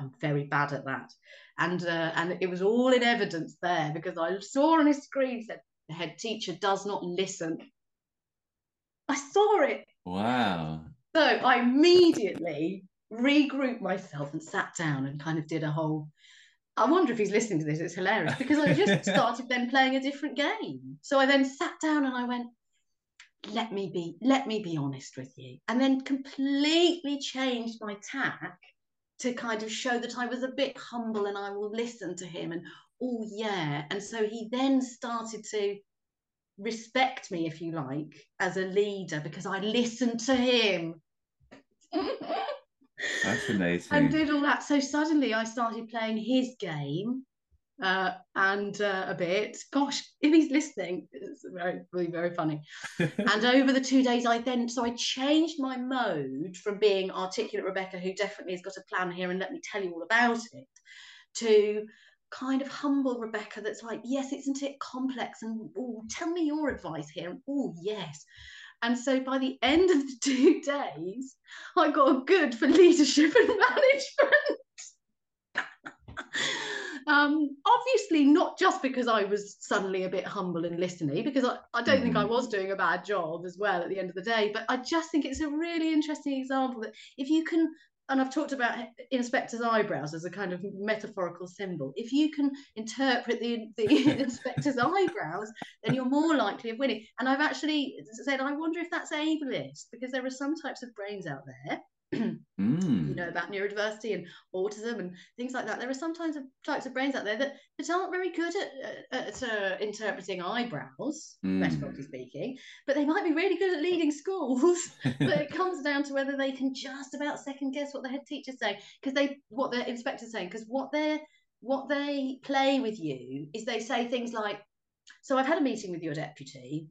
I'm very bad at that, and uh, and it was all in evidence there because I saw on his screen said the head teacher does not listen. I saw it, Wow. So I immediately regrouped myself and sat down and kind of did a whole. I wonder if he's listening to this. It's hilarious because I just started then playing a different game. So I then sat down and I went, "Let me be, let me be honest with you," and then completely changed my tack to kind of show that I was a bit humble and I will listen to him and oh yeah. And so he then started to respect me, if you like, as a leader because I listened to him. Fascinating. and did all that. So suddenly I started playing his game uh, and uh, a bit. Gosh, if he's listening, it's very, really very funny. and over the two days, I then, so I changed my mode from being articulate Rebecca, who definitely has got a plan here and let me tell you all about it, to kind of humble Rebecca that's like, yes, isn't it complex? And oh, tell me your advice here. And oh, yes. And so by the end of the two days, I got a good for leadership and management. um, obviously, not just because I was suddenly a bit humble and listening, because I, I don't think I Mhm. was doing a bad job as well at the end of the day, but I just think it's a really interesting example that if you can, and I've talked about inspector's eyebrows as a kind of metaphorical symbol, if you can interpret the, the inspector's eyebrows, then you're more likely of winning. And I've actually said, I wonder if that's ableist, because there are some types of brains out there Mm. you know about neurodiversity and autism and things like that there are sometimes of types of brains out there that, that aren't very good at, at uh, interpreting eyebrows Mm. metaphorically speaking but they might be really good at leading schools but it comes down to whether they can just about second guess what the head teacher's saying because they what the inspector's saying because what they're what they play with you is they say things like so i've had a meeting with your deputy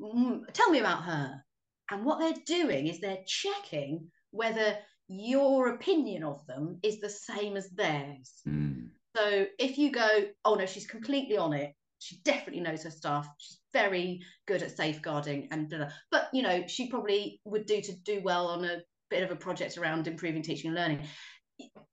mm, tell me about her and what they're doing is they're checking whether your opinion of them is the same as theirs. Mm. So if you go, oh no, she's completely on it. She definitely knows her stuff. She's very good at safeguarding and blah, blah. but you know she probably would do to do well on a bit of a project around improving teaching and learning.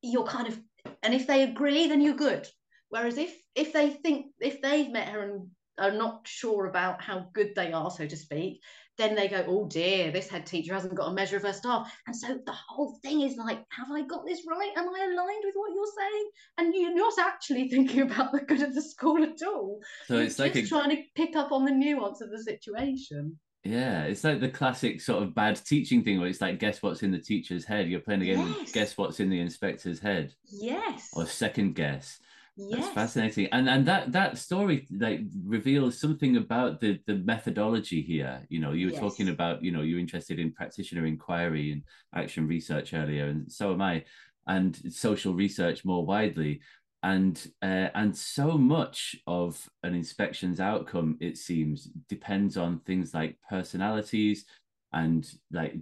You're kind of, and if they agree, then you're good. Whereas if if they think if they've met her and are not sure about how good they are, so to speak, then they go, oh dear, this head teacher hasn't got a measure of her staff. And so the whole thing is like, have I got this right? Am I aligned with what you're saying? And you're not actually thinking about the good of the school at all. So you're it's like a just trying to pick up on the nuance of the situation. yeah, it's like the classic sort of bad teaching thing where it's like guess what's in the teacher's head. You're playing a game Yes. guess what's in the inspector's head Yes. or second guess. That's fascinating, and and that that story like reveals something about the the methodology here. You know, you were Yes. talking about you know you're interested in practitioner inquiry and action research earlier, and so am I, and social research more widely. and uh, and so much of an inspection's outcome it seems depends on things like personalities and like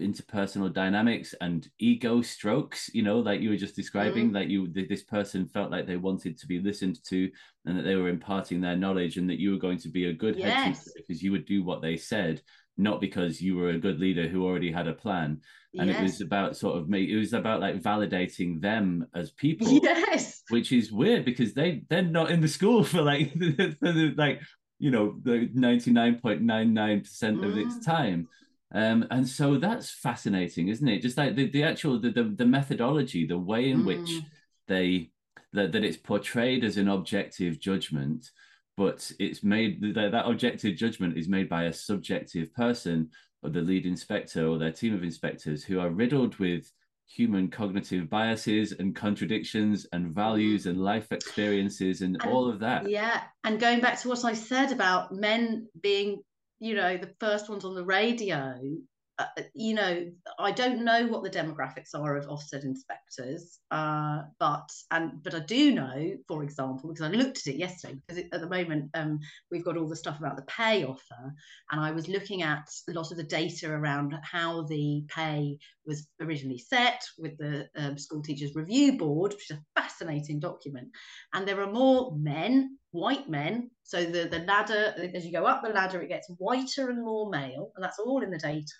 interpersonal dynamics and ego strokes you know like you were just describing mm. like you this person felt like they wanted to be listened to and that they were imparting their knowledge and that you were going to be a good yes. head teacher because you would do what they said not because you were a good leader who already had a plan and yes. it was about sort of me it was about like validating them as people yes which is weird because they they're not in the school for like for the, like you know the 99.99% of its mm. time um, and so that's fascinating, isn't it? Just like the, the actual the, the, the methodology, the way in mm. which they that, that it's portrayed as an objective judgment, but it's made that, that objective judgment is made by a subjective person or the lead inspector or their team of inspectors who are riddled with human cognitive biases and contradictions and values mm. and life experiences and, and, all of that. Yeah. And going back to what I said about men being you know the first ones on the radio uh, you know, I don't know what the demographics are of Ofsted inspectors, uh, but and but I do know, for example, because I looked at it yesterday, because it, at the moment um, we've got all the stuff about the pay offer, and I was looking at a lot of the data around how the pay was originally set with the um, School Teachers Review Board, which is a fascinating document, and there are more men white men. So the, the ladder, as you go up the ladder, it gets whiter and more male, and that's all in the data.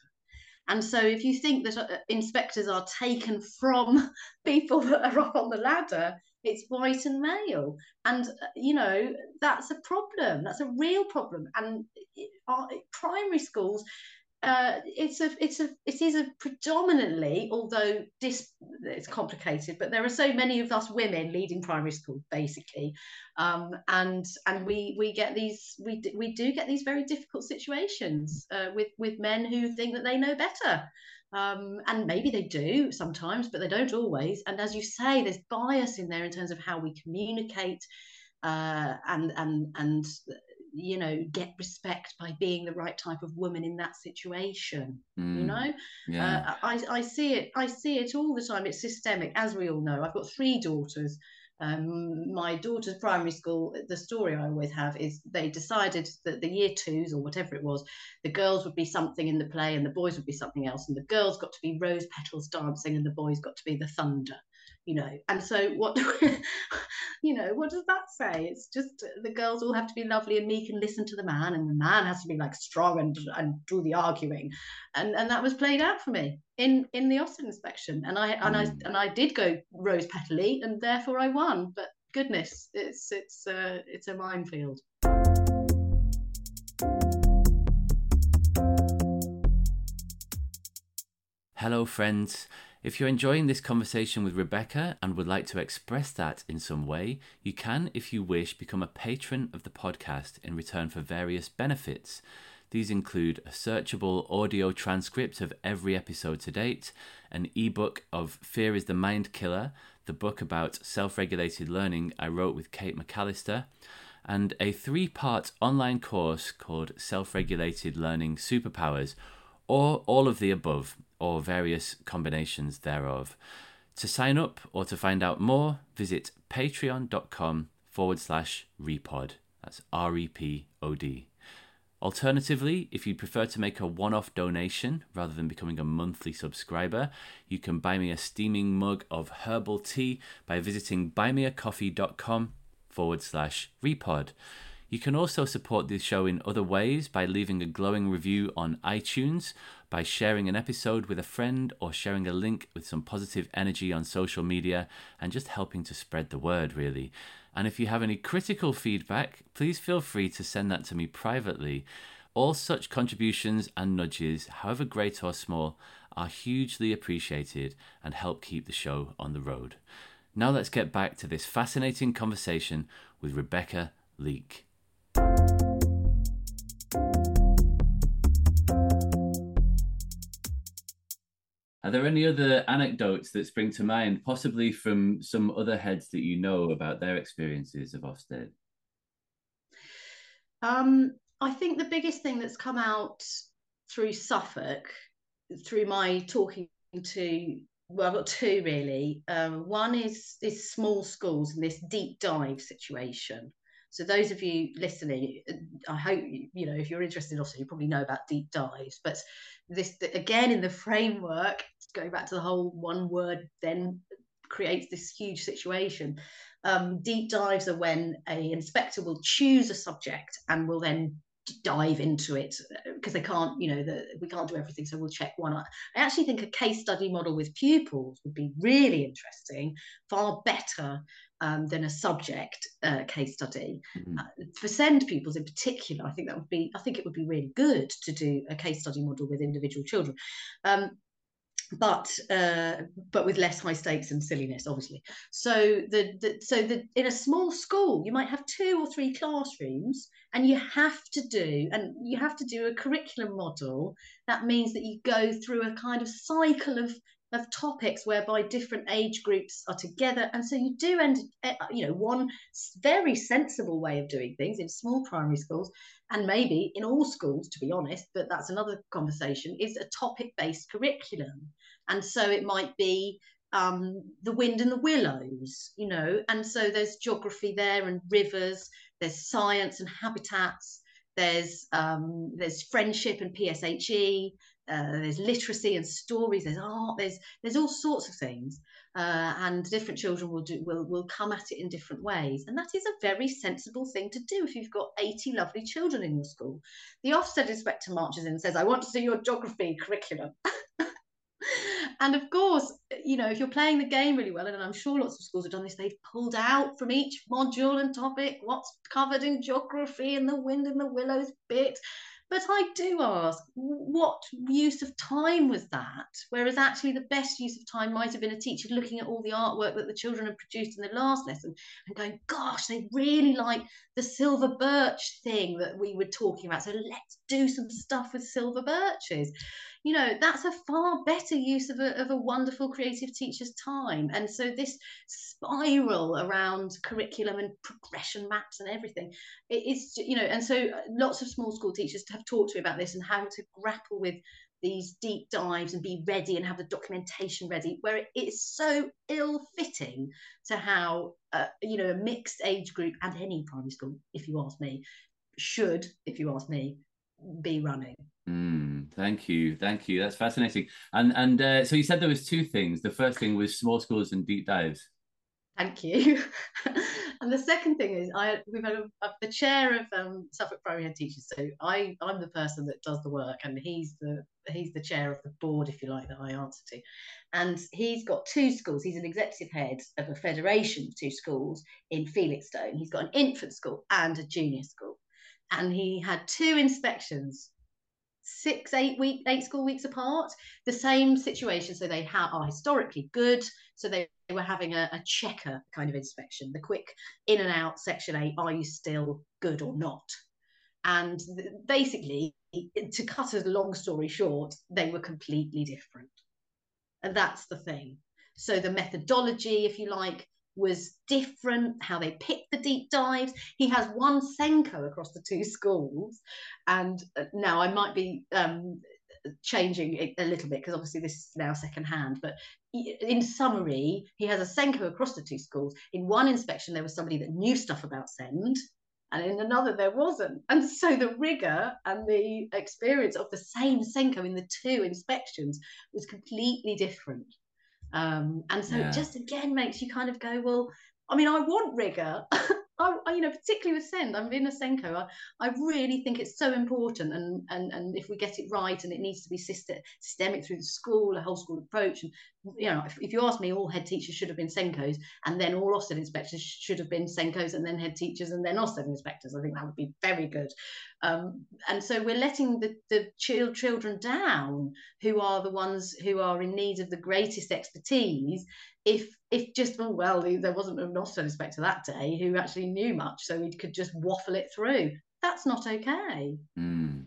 And so, if you think that uh, inspectors are taken from people that are up on the ladder, it's white and male. And, uh, you know, that's a problem. That's a real problem. And uh, primary schools, uh, it's a it's a it is a predominantly although this it's complicated but there are so many of us women leading primary school basically. Um, and and we we get these we we do get these very difficult situations uh, with with men who think that they know better. Um, and maybe they do sometimes but they don't always. And as you say there's bias in there in terms of how we communicate uh, and and and you know get respect by being the right type of woman in that situation mm, you know yeah. uh, I, I see it i see it all the time. It's systemic as we all know. I've got three daughters. Um, my daughter's primary school the story i always have is they decided that the year twos or whatever it was the girls would be something in the play and the boys would be something else and the girls got to be rose petals dancing and the boys got to be the thunder you know and so what you know what does that say? It's just the girls all have to be lovely and meek and listen to the man and the man has to be like strong and and do the arguing. And and that was played out for me in in the Ofsted inspection. And i and i mm. and i did go rose petally and therefore i won. But goodness it's it's uh, it's a minefield. Hello friends if you're enjoying this conversation with Rebecca and would like to express that in some way, you can, if you wish, become a patron of the podcast in return for various benefits. These include a searchable audio transcript of every episode to date, an ebook of Fear is the Mind Killer, the book about self regulated learning I wrote with Kate McAllister, and a three part online course called Self Regulated Learning Superpowers, or all of the above or various combinations thereof. To sign up or to find out more, visit patreon.com forward slash repod. That's R E P O D. Alternatively, if you prefer to make a one off donation rather than becoming a monthly subscriber, you can buy me a steaming mug of herbal tea by visiting buymeacoffee.com forward slash repod. You can also support this show in other ways by leaving a glowing review on iTunes, by sharing an episode with a friend, or sharing a link with some positive energy on social media, and just helping to spread the word, really. And if you have any critical feedback, please feel free to send that to me privately. All such contributions and nudges, however great or small, are hugely appreciated and help keep the show on the road. Now let's get back to this fascinating conversation with Rebecca Leek. Are there any other anecdotes that spring to mind, possibly from some other heads that you know about their experiences of Ofsted? Um, I think the biggest thing that's come out through Suffolk, through my talking to well, I've got two really. Um, one is is small schools and this deep dive situation. So those of you listening, I hope you know if you're interested. Also, you probably know about deep dives, but this again in the framework, going back to the whole one word, then creates this huge situation. Um, deep dives are when a inspector will choose a subject and will then dive into it because they can't you know the, we can't do everything so we'll check one i actually think a case study model with pupils would be really interesting far better um, than a subject uh, case study mm-hmm. uh, for SEND pupils in particular i think that would be i think it would be really good to do a case study model with individual children um, but uh, but with less high stakes and silliness, obviously. So the, the so the in a small school, you might have two or three classrooms, and you have to do and you have to do a curriculum model. That means that you go through a kind of cycle of of topics whereby different age groups are together. And so you do end eh, you know one very sensible way of doing things in small primary schools and maybe in all schools to be honest but that's another conversation is a topic based curriculum. And so it might be um, the wind and the willows you know and so there's geography there and rivers there's science and habitats there's um, there's friendship and pshe uh, there's literacy and stories there's art there's there's all sorts of things uh, and different children will do will will come at it in different ways. And that is a very sensible thing to do if you've got 80 lovely children in your school. The Ofsted inspector marches in and says i want to see your geography curriculum. And of course, you know, if you're playing the game really well, and I'm sure lots of schools have done this, they've pulled out from each module and topic what's covered in geography and the wind and the willows bit. But I do ask, what use of time was that? Whereas actually, the best use of time might have been a teacher looking at all the artwork that the children had produced in the last lesson and going, gosh, they really like the silver birch thing that we were talking about. So let's do some stuff with silver birches you know that's a far better use of a, of a wonderful creative teacher's time. And so this spiral around curriculum and progression maps and everything it is you know and so lots of small school teachers have talked to me about this and how to grapple with these deep dives and be ready and have the documentation ready where it is so ill-fitting to how uh, you know a mixed age group and any primary school if you ask me should if you ask me be running Mm, thank you, thank you. That's fascinating. And and uh, so you said there was two things. The first thing was small schools and deep dives. Thank you. and the second thing is, I we've had a, the chair of um, Suffolk Primary Head Teachers. So I I'm the person that does the work, and he's the he's the chair of the board, if you like, that I answer to. And he's got two schools. He's an executive head of a federation of two schools in Felixstowe. He's got an infant school and a junior school, and he had two inspections six, eight week, eight school weeks apart. The same situation. So they ha- are historically good. So they, they were having a, a, checker kind of inspection, the quick in and out section eight. Are you still good or not? And th- basically, to cut a long story short, they were completely different. And that's the thing. So the methodology, if you like, was different, how they picked the deep dives. He has one SENCO across the two schools. And uh, now I might be um, changing it a little bit because obviously this is now second hand. But in summary, he has a SENCO across the two schools. In one inspection, there was somebody that knew stuff about SEND. And in another, there wasn't. And so the rigor and the experience of the same SENCO in the two inspections was completely different. Um, and so yeah. it just again makes you kind of go, well, I mean, I want rigor. I, I, you know, particularly with SEND, I'm in a SENCO. I, I really think it's so important, and and and if we get it right, and it needs to be systemic through the school, a whole school approach, and you know, if, if you ask me, all head teachers should have been SENCOs, and then all Ofsted inspectors should have been SENCOs, and then head teachers, and then Ofsted inspectors. I think that would be very good. Um, and so we're letting the the children down, who are the ones who are in need of the greatest expertise, if if just oh, well there wasn't an Ofsted inspector that day who actually knew much, so we could just waffle it through. That's not okay. Mm.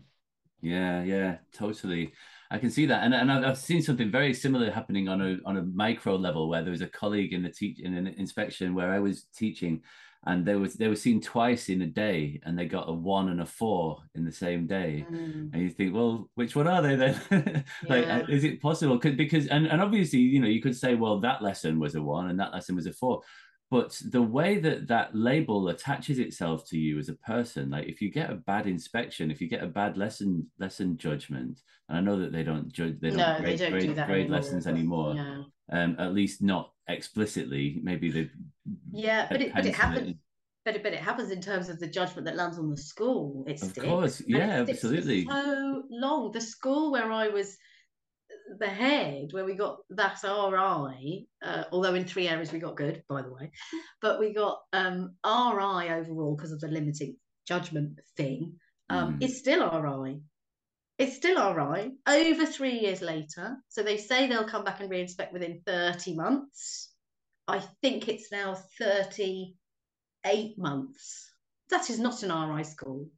Yeah, yeah, totally. I can see that, and and I've seen something very similar happening on a on a micro level where there was a colleague in the teach in an inspection where I was teaching, and they was they were seen twice in a day and they got a one and a four in the same day. Mm. and you think well which one are they then? Like Yeah. is it possible? Could, because and, and obviously you know you could say well that lesson was a one and that lesson was a four but the way that that label attaches itself to you as a person like if you get a bad inspection if you get a bad lesson lesson judgment and i know that they don't judge they don't no, grade, they don't grade, do that grade anymore, lessons anymore Yeah, um at least not explicitly maybe they yeah, but it but it happens. But it, but it happens in terms of the judgment that lands on the school. It Of sticks. course, yeah, it sticks for absolutely. So long. The school where I was the head, where we got that RI, uh, although in three areas we got good, by the way, but we got um, RI overall because of the limiting judgment thing. Um, Mm. It's still RI. It's still RI over three years later. So they say they'll come back and reinspect within 30 months. I think it's now 38 months. That is not an RI school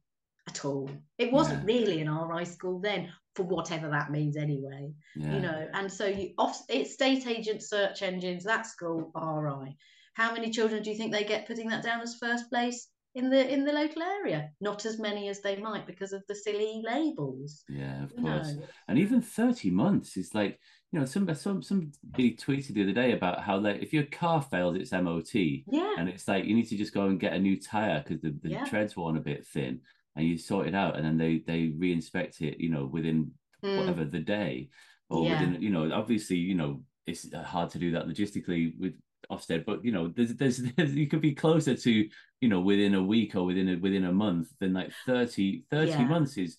at all. It wasn't Yeah. really an RI school then, for whatever that means anyway. yeah You know, and so you off it's state agent search engines, that school RI. How many children do you think they get putting that down as first place in the in the local area? Not as many as they might because of the silly labels. yeah of You course know. and even 30 months is like you know some some somebody tweeted the other day about how like if your car fails its mot Yeah. and it's like you need to just go and get a new tire because the, the Yeah. tread's worn a bit thin and you sort it out and then they they reinspect it you know within Mm. whatever the day or Yeah. within you know obviously you know it's hard to do that logistically with Ofsted but you know there's, there's you could be closer to you know within a week or within a within a month than like 30 30 Yeah. months is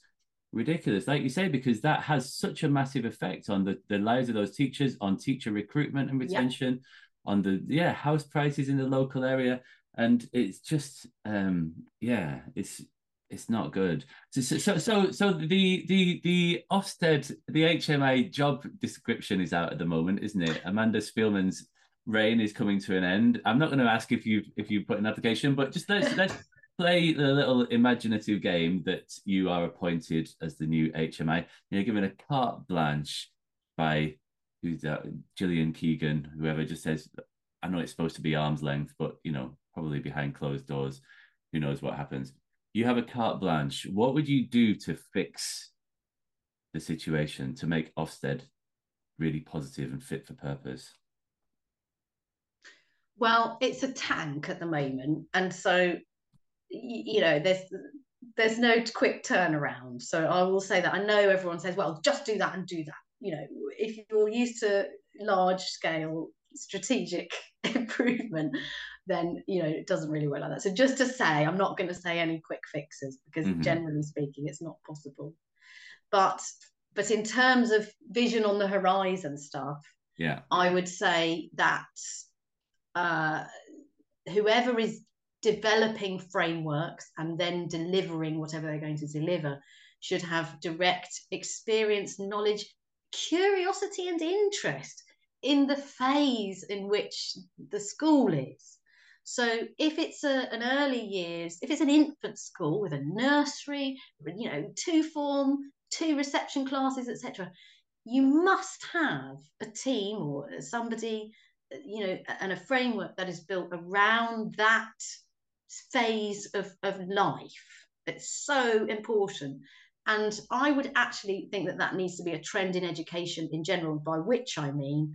ridiculous like you say because that has such a massive effect on the, the lives of those teachers on teacher recruitment and Yeah. retention on the yeah house prices in the local area and it's just um yeah it's it's not good. So so so so the the the Ofsted the HMA job description is out at the moment isn't it? Amanda Spielman's reign is coming to an end. I'm not going to ask if you if you put an application but just let's let's play the little imaginative game that you are appointed as the new HMA you're given a carte blanche by who's that? Gillian Keegan whoever just says I know it's supposed to be arm's length but you know probably behind closed doors. Who knows what happens you have a carte blanche. What would you do to fix the situation to make Ofsted really positive and fit for purpose? Well, it's a tank at the moment, and so you know there's there's no quick turnaround. So I will say that I know everyone says, well, just do that and do that. You know, if you're used to large scale strategic improvement, then you know it doesn't really work like that. So just to say, I'm not going to say any quick fixes because Mhm. generally speaking, it's not possible. But but in terms of vision on the horizon stuff, Yeah. I would say that uh, whoever is developing frameworks and then delivering whatever they're going to deliver should have direct experience, knowledge, curiosity, and interest in the phase in which the school is. So if it's a, an early years, if it's an infant school with a nursery, you know, two form, two reception classes, etc., you must have a team or somebody, you know, and a framework that is built around that phase of, of life. It's so important. And I would actually think that that needs to be a trend in education in general, by which I mean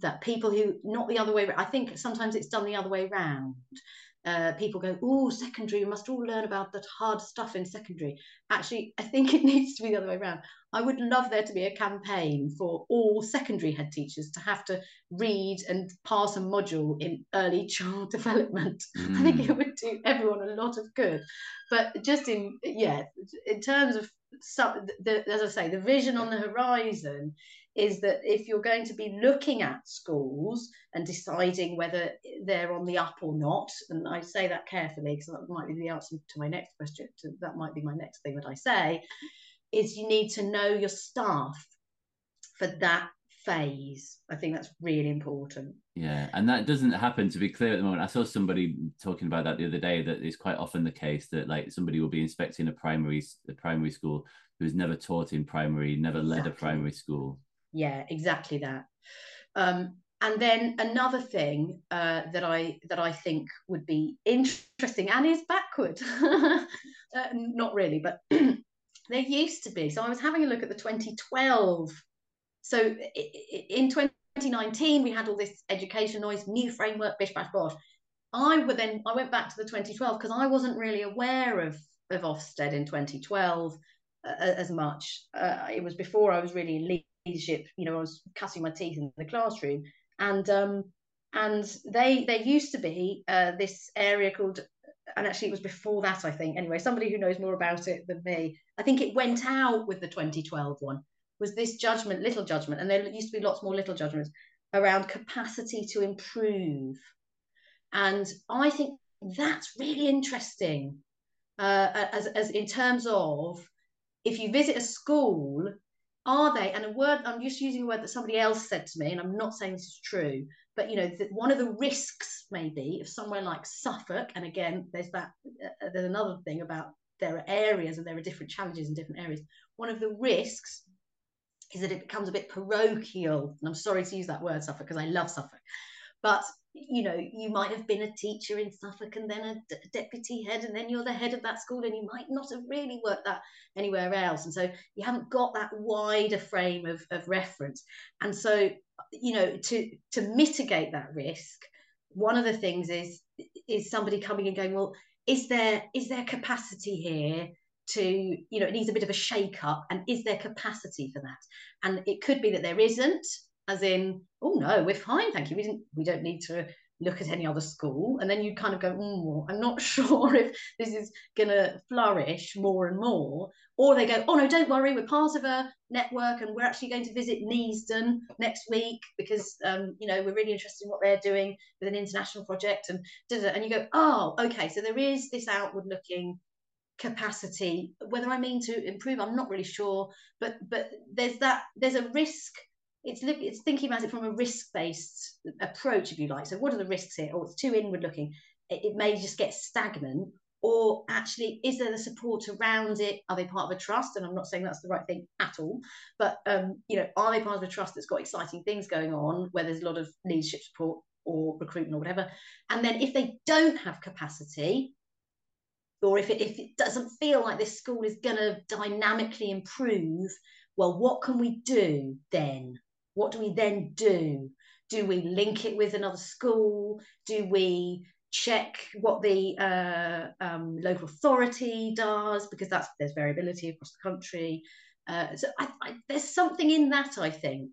that people who, not the other way, I think sometimes it's done the other way around. Uh, people go, oh, secondary, we must all learn about that hard stuff in secondary. Actually, I think it needs to be the other way around. I would love there to be a campaign for all secondary head teachers to have to read and pass a module in early child development. I think Mm. it would do everyone a lot of good. But just in, yeah, in terms of, some, the, as I say, the vision on the horizon is that if you're going to be looking at schools and deciding whether they're on the up or not, and I say that carefully because that might be the answer to my next question, to, that might be my next thing that I say, is you need to know your staff for that phase. I think that's really important. Yeah, and that doesn't happen to be clear at the moment. I saw somebody talking about that the other day. That is quite often the case that like somebody will be inspecting a primary a primary school who's never taught in primary, never led a primary school. Yeah, exactly that. Um, and then another thing uh, that I that I think would be interesting and is backward, uh, not really, but there used to be. So I was having a look at the 2012. So in 2019 we had all this education noise, new framework, bish bash bosh. I would then I went back to the 2012 because I wasn't really aware of of Ofsted in 2012 uh, as much. Uh, it was before I was really in leadership. You know, I was cutting my teeth in the classroom, and um, and they there used to be uh, this area called and actually it was before that i think. Anyway somebody who knows more about it than me i think it went out with the 2012 one. Was this judgment little judgment and there used to be lots more little judgments around capacity to improve. And i think that's really interesting uh, as, as in terms of if you visit a school are they? And a word i'm just using a word that somebody else said to me and i'm not saying this is true but you know the, one of the risks maybe of somewhere like suffolk and again there's that uh, there's another thing about there are areas and there are different challenges in different areas. One of the risks is that it becomes a bit parochial and i'm sorry to use that word suffolk because i love suffolk but you know, you might have been a teacher in Suffolk and then a d- deputy head, and then you're the head of that school, and you might not have really worked that anywhere else. And so you haven't got that wider frame of, of reference. And so, you know, to to mitigate that risk, one of the things is is somebody coming and going, well, is there is there capacity here to you know it needs a bit of a shake up and is there capacity for that and it could be that there isn't as in, oh no, we're fine, thank you. We didn't, we don't need to look at any other school. And then you kind of go, mm, I'm not sure if this is going to flourish more and more. Or they go, oh no, don't worry, we're part of a network and we're actually going to visit Neasden next week because, um, you know, we're really interested in what they're doing with an international project. And, and you go, oh, okay, so there is this outward looking capacity whether i mean to improve i'm not really sure but but there's that there's a risk it's it's thinking about it from a risk-based approach if you like. So what are the risks here? Oh it's too inward looking. It, it, may just get stagnant or actually is there the support around it? Are they part of a trust? And i'm not saying that's the right thing at all but um, you know are they part of a trust that's got exciting things going on where there's a lot of leadership support or recruitment or whatever? And then if they don't have capacity or if it, if it doesn't feel like this school is going to dynamically improve well what can we do then what do we then do? Do we link it with another school? Do we check what the uh, um, local authority does? Because that's there's variability across the country. Uh, so I, I, there's something in that, I think.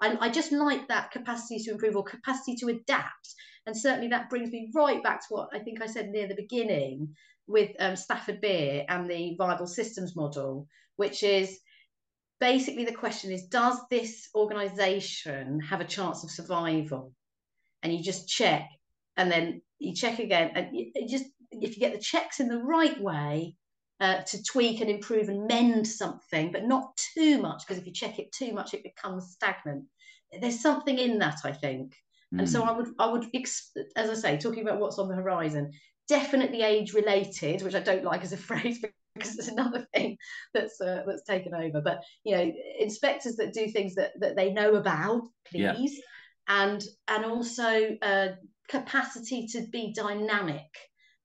I, I just like that capacity to improve or capacity to adapt. And certainly that brings me right back to what I think I said near the beginning with um, Stafford Beer and the viable systems model, which is basically the question is does this organization have a chance of survival and you just check and then you check again and you, just if you get the checks in the right way uh, to tweak and improve and mend something but not too much because if you check it too much it becomes stagnant there's something in that i think mm. and so hmm. i would i would as i say talking about what's on the horizon definitely age related which i don't like as a phrase because it's another thing that's uh, that's taken over. But you know, inspectors that do things that that they know about, please, yeah. and and also uh, capacity to be dynamic.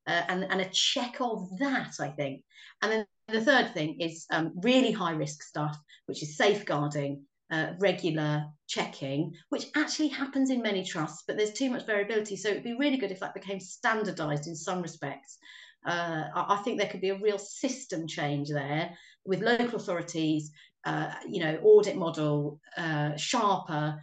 Uh, and, and a check of that, I think. And then the third thing is um, really high risk stuff, which is safeguarding, uh, regular checking, which actually happens in many trusts, but there's too much variability. So it'd be really good if that became standardized in some respects. Uh, I think there could be a real system change there with local authorities, uh, you know, audit model, uh, sharper.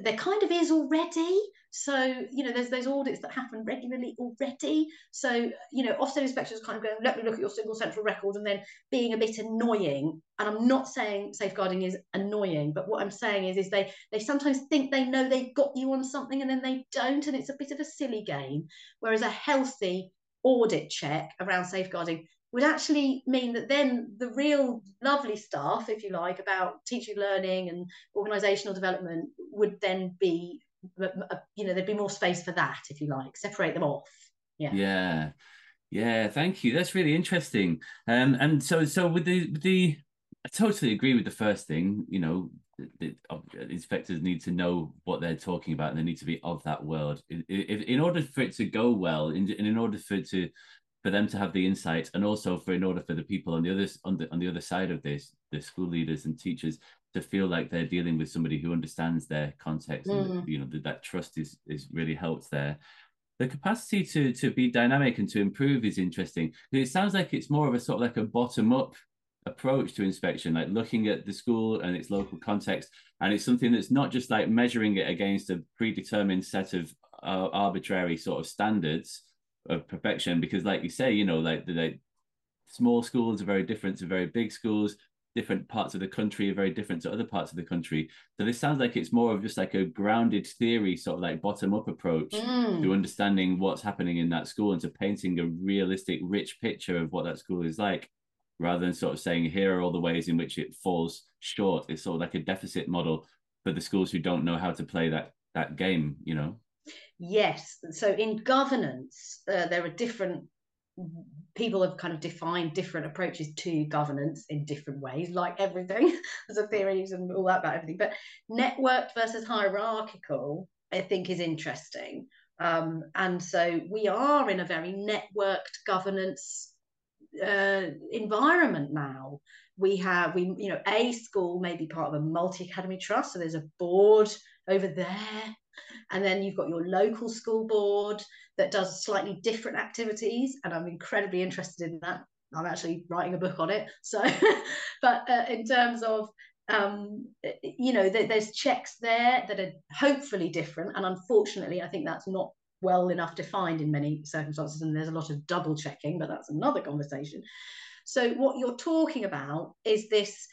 There kind of is already. So, you know, there's those audits that happen regularly already. So, you know, Ofsted inspectors kind of going, let me look at your single central record and then being a bit annoying. And I'm not saying safeguarding is annoying, but what I'm saying is, is they they sometimes think they know they've got you on something and then they don't. And it's a bit of a silly game. Whereas a healthy audit check around safeguarding would actually mean that then the real lovely stuff, if you like, about teaching learning and organizational development would then be, you know, there'd be more space for that, if you like, separate them off. Yeah. Yeah. Yeah, thank you. That's really interesting. Um, and so, so with the, with the, I totally agree with the first thing. You know, the, inspectors need to know what they're talking about and they need to be of that world. In, in, in order for it to go well in, in order for it to for them to have the insight and also for in order for the people on the other on the, on the other side of this the school leaders and teachers to feel like they're dealing with somebody who understands their context mm. and you know that, that trust is is really helped there. The capacity to to be dynamic and to improve is interesting. It sounds like it's more of a sort of like a bottom up approach to inspection, like looking at the school and its local context. And it's something that's not just like measuring it against a predetermined set of uh, arbitrary sort of standards of perfection. Because, like you say, you know, like the like, small schools are very different to very big schools. Different parts of the country are very different to other parts of the country. So this sounds like it's more of just like a grounded theory, sort of like bottom up approach mm. to understanding what's happening in that school and to painting a realistic, rich picture of what that school is like rather than sort of saying here are all the ways in which it falls short. It's sort of like a deficit model for the schools who don't know how to play that that game. You know. Yes. So in governance, uh, there are different people have kind of defined different approaches to governance in different ways, like everything. There's a theories and all that about everything. But networked versus hierarchical, I think, is interesting. Um, and so we are in a very networked governance uh, environment now. We have we you know a school may be part of a multi academy trust, so there's a board over there, and then you've got your local school board that does slightly different activities, and I'm incredibly interested in that. I'm actually writing a book on it. So, but uh, in terms of um, you know, th- there's checks there that are hopefully different, and unfortunately, I think that's not well enough defined in many circumstances, and there's a lot of double checking, but that's another conversation. So, what you're talking about is this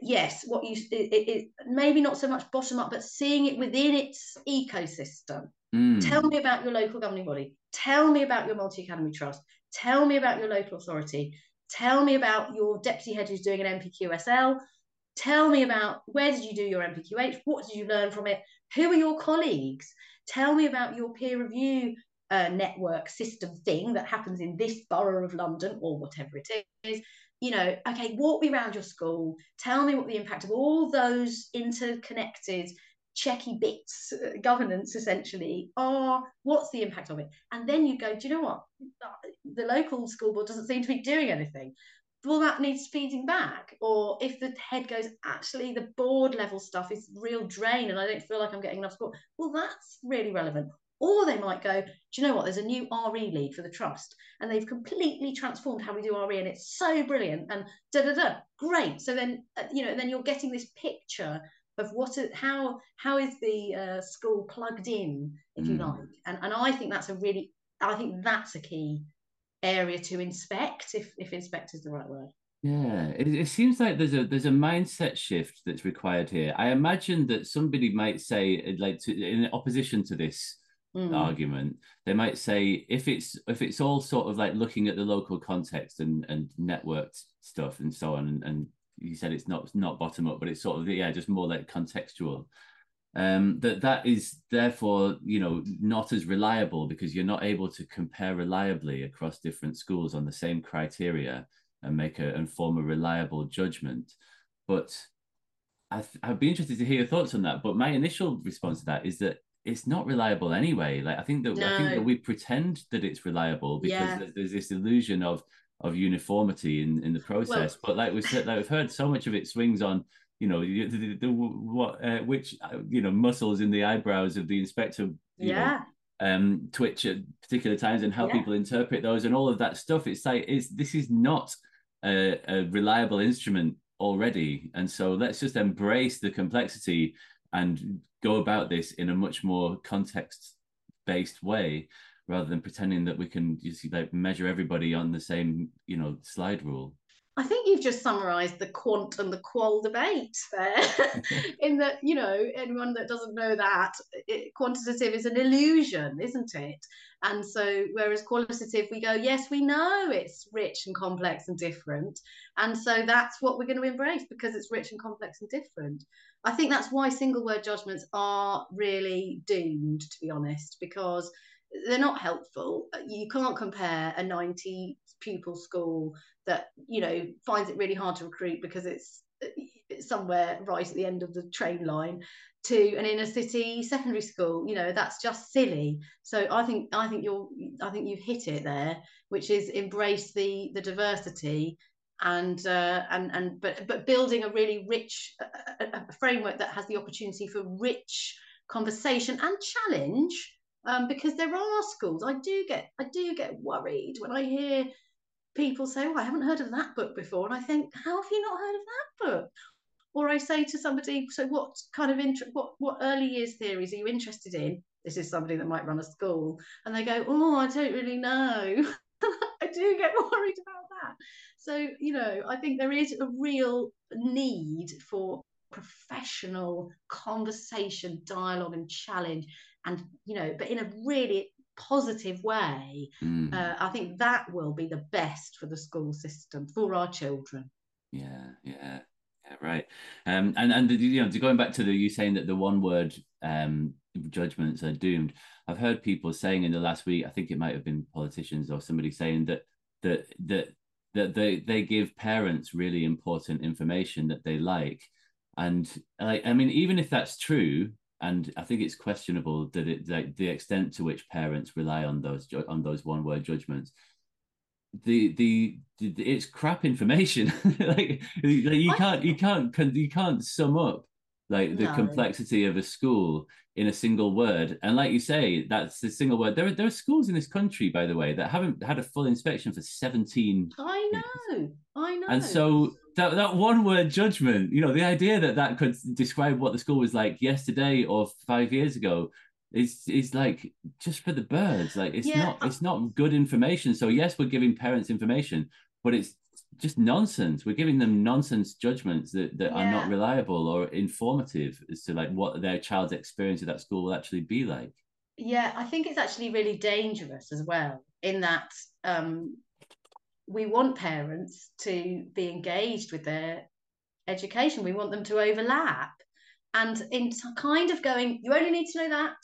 yes, what you it, it, maybe not so much bottom up, but seeing it within its ecosystem. Mm. Tell me about your local governing body. Tell me about your multi academy trust. Tell me about your local authority. Tell me about your deputy head who's doing an NPQSL Tell me about where did you do your NPQH What did you learn from it? Who are your colleagues? Tell me about your peer review uh, network system thing that happens in this borough of London or whatever it is. You know, okay, walk me around your school. Tell me what the impact of all those interconnected checky bits, uh, governance essentially, are. What's the impact of it? And then you go, do you know what? The local school board doesn't seem to be doing anything well that needs feeding back? Or if the head goes actually the board level stuff is real drain and i don't feel like i'm getting enough support well that's really relevant. Or they might go do you know what? There's a new RE lead for the trust and they've completely transformed how we do RE and it's so brilliant and da da da. Great. So then uh, you know then you're getting this picture of what how how is the uh, school plugged in if mm. you like. And and i think that's a really i think that's a key area to inspect if if inspect is the right word. Yeah it, it seems like there's a there's a mindset shift that's required here. I imagine that somebody might say like to, in opposition to this mm. argument they might say if it's if it's all sort of like looking at the local context and and networked stuff and so on and, and you said it's not not bottom up but it's sort of yeah just more like contextual um, that that is therefore you know not as reliable because you're not able to compare reliably across different schools on the same criteria and make a and form a reliable judgment. But I I'd be interested to hear your thoughts on that. But my initial response to that is that it's not reliable anyway. Like I think that no. I think that we pretend that it's reliable because yeah. there's, there's this illusion of of uniformity in, in the process. Well, but like we said, like we've heard so much of it swings on you know the, the, the what uh, which uh, you know muscles in the eyebrows of the inspector yeah know, um twitch at particular times and how yeah. people interpret those and all of that stuff. It's like it's this is not a, a reliable instrument already. And so let's just embrace the complexity and go about this in a much more context based way rather than pretending that we can just like measure everybody on the same you know slide rule I think you've just summarised the quant and the qual debate there. in that, you know, anyone that doesn't know that, it, quantitative is an illusion, isn't it? And so, whereas qualitative, we go, yes, we know it's rich and complex and different. And so that's what we're going to embrace because it's rich and complex and different. I think that's why single word judgments are really doomed, to be honest, because they're not helpful. You can't compare a 90 pupil school that, you know, finds it really hard to recruit because it's somewhere right at the end of the train line to an inner city secondary school you know that's just silly so i think i think you're i think you've hit it there which is embrace the the diversity and uh, and and but but building a really rich a framework that has the opportunity for rich conversation and challenge um, because there are schools i do get i do get worried when i hear people say oh i haven't heard of that book before and i think how have you not heard of that book or I say to somebody, so what kind of inter- what what early years theories are you interested in? This is somebody that might run a school, and they go, oh, I don't really know. I do get worried about that. So you know, I think there is a real need for professional conversation, dialogue, and challenge, and you know, but in a really positive way. Mm. Uh, I think that will be the best for the school system for our children. Yeah, yeah. Yeah, right. Um, and and you know, going back to the you saying that the one word um, judgments are doomed. I've heard people saying in the last week. I think it might have been politicians or somebody saying that that that that they they give parents really important information that they like, and like I mean, even if that's true, and I think it's questionable that it like the extent to which parents rely on those on those one word judgments. The, the the it's crap information. Like, like you can't you can't you can't sum up like the no. complexity of a school in a single word. And like you say that's the single word. There are, there are schools in this country by the way that haven't had a full inspection for 17 i know. I know and so that, that one word judgment you know the idea that that could describe what the school was like yesterday or five years ago is is like just for the birds. Like it's yeah. not it's not good information. So yes, we're giving parents information, but it's just nonsense. We're giving them nonsense judgments that, that yeah. are not reliable or informative as to like what their child's experience at that school will actually be like. Yeah, I think it's actually really dangerous as well, in that um, we want parents to be engaged with their education. We want them to overlap. And in kind of going, you only need to know that,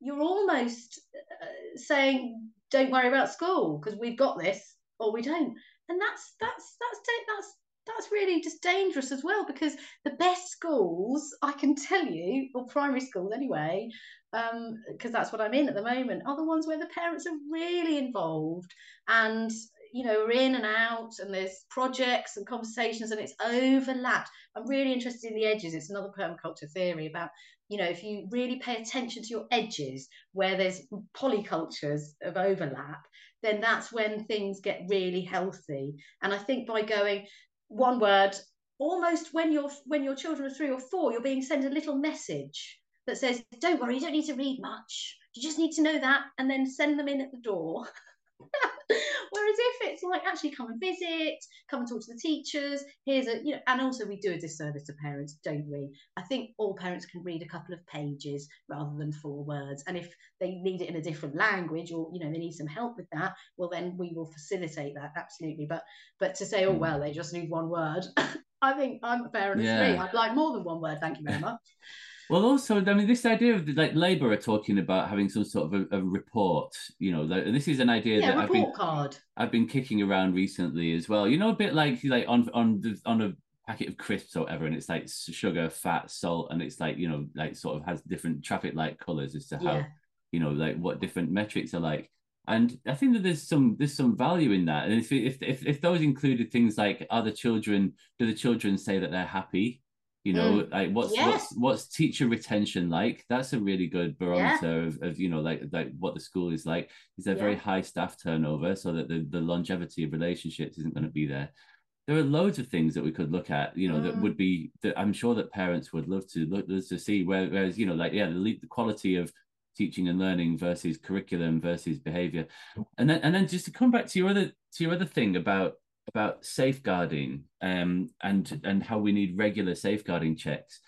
you're almost uh, saying don't worry about school because we've got this or we don't and that's that's that's that's that's really just dangerous as well because the best schools i can tell you or primary schools anyway because um, that's what i'm in at the moment are the ones where the parents are really involved and you know we're in and out and there's projects and conversations and it's overlapped. I'm really interested in the edges. It's another permaculture theory about you know if you really pay attention to your edges where there's polycultures of overlap then that's when things get really healthy. And i think by going one word almost when your when your children are three or four you're being sent a little message that says don't worry you don't need to read much. You just need to know that and then send them in at the door if it's like actually come and visit, come and talk to the teachers, here's a you know, and also we do a disservice to parents, don't we? I think all parents can read a couple of pages rather than four words. And if they need it in a different language or you know they need some help with that, well then we will facilitate that absolutely. But but to say, oh hmm. well, they just need one word, I think I'm a parent yeah. I'd like more than one word. Thank you very much. Well, also, I mean, this idea of like Labour are talking about having some sort of a, a report. You know, like, this is an idea yeah, that I've been card. I've been kicking around recently as well. You know, a bit like like on on the, on a packet of crisps or whatever, and it's like sugar, fat, salt, and it's like you know, like sort of has different traffic light colours as to how yeah. you know, like what different metrics are like. And I think that there's some there's some value in that. And if if if, if those included things like are the children do the children say that they're happy? You know mm. like what's yes. what's what's teacher retention like that's a really good barometer yeah. of, of you know like like what the school is like is there yeah. very high staff turnover so that the, the longevity of relationships isn't going to be there there are loads of things that we could look at you know mm. that would be that i'm sure that parents would love to look to see where, whereas you know like yeah the, the quality of teaching and learning versus curriculum versus behavior and then and then just to come back to your other to your other thing about about safeguarding um, and and how we need regular safeguarding checks.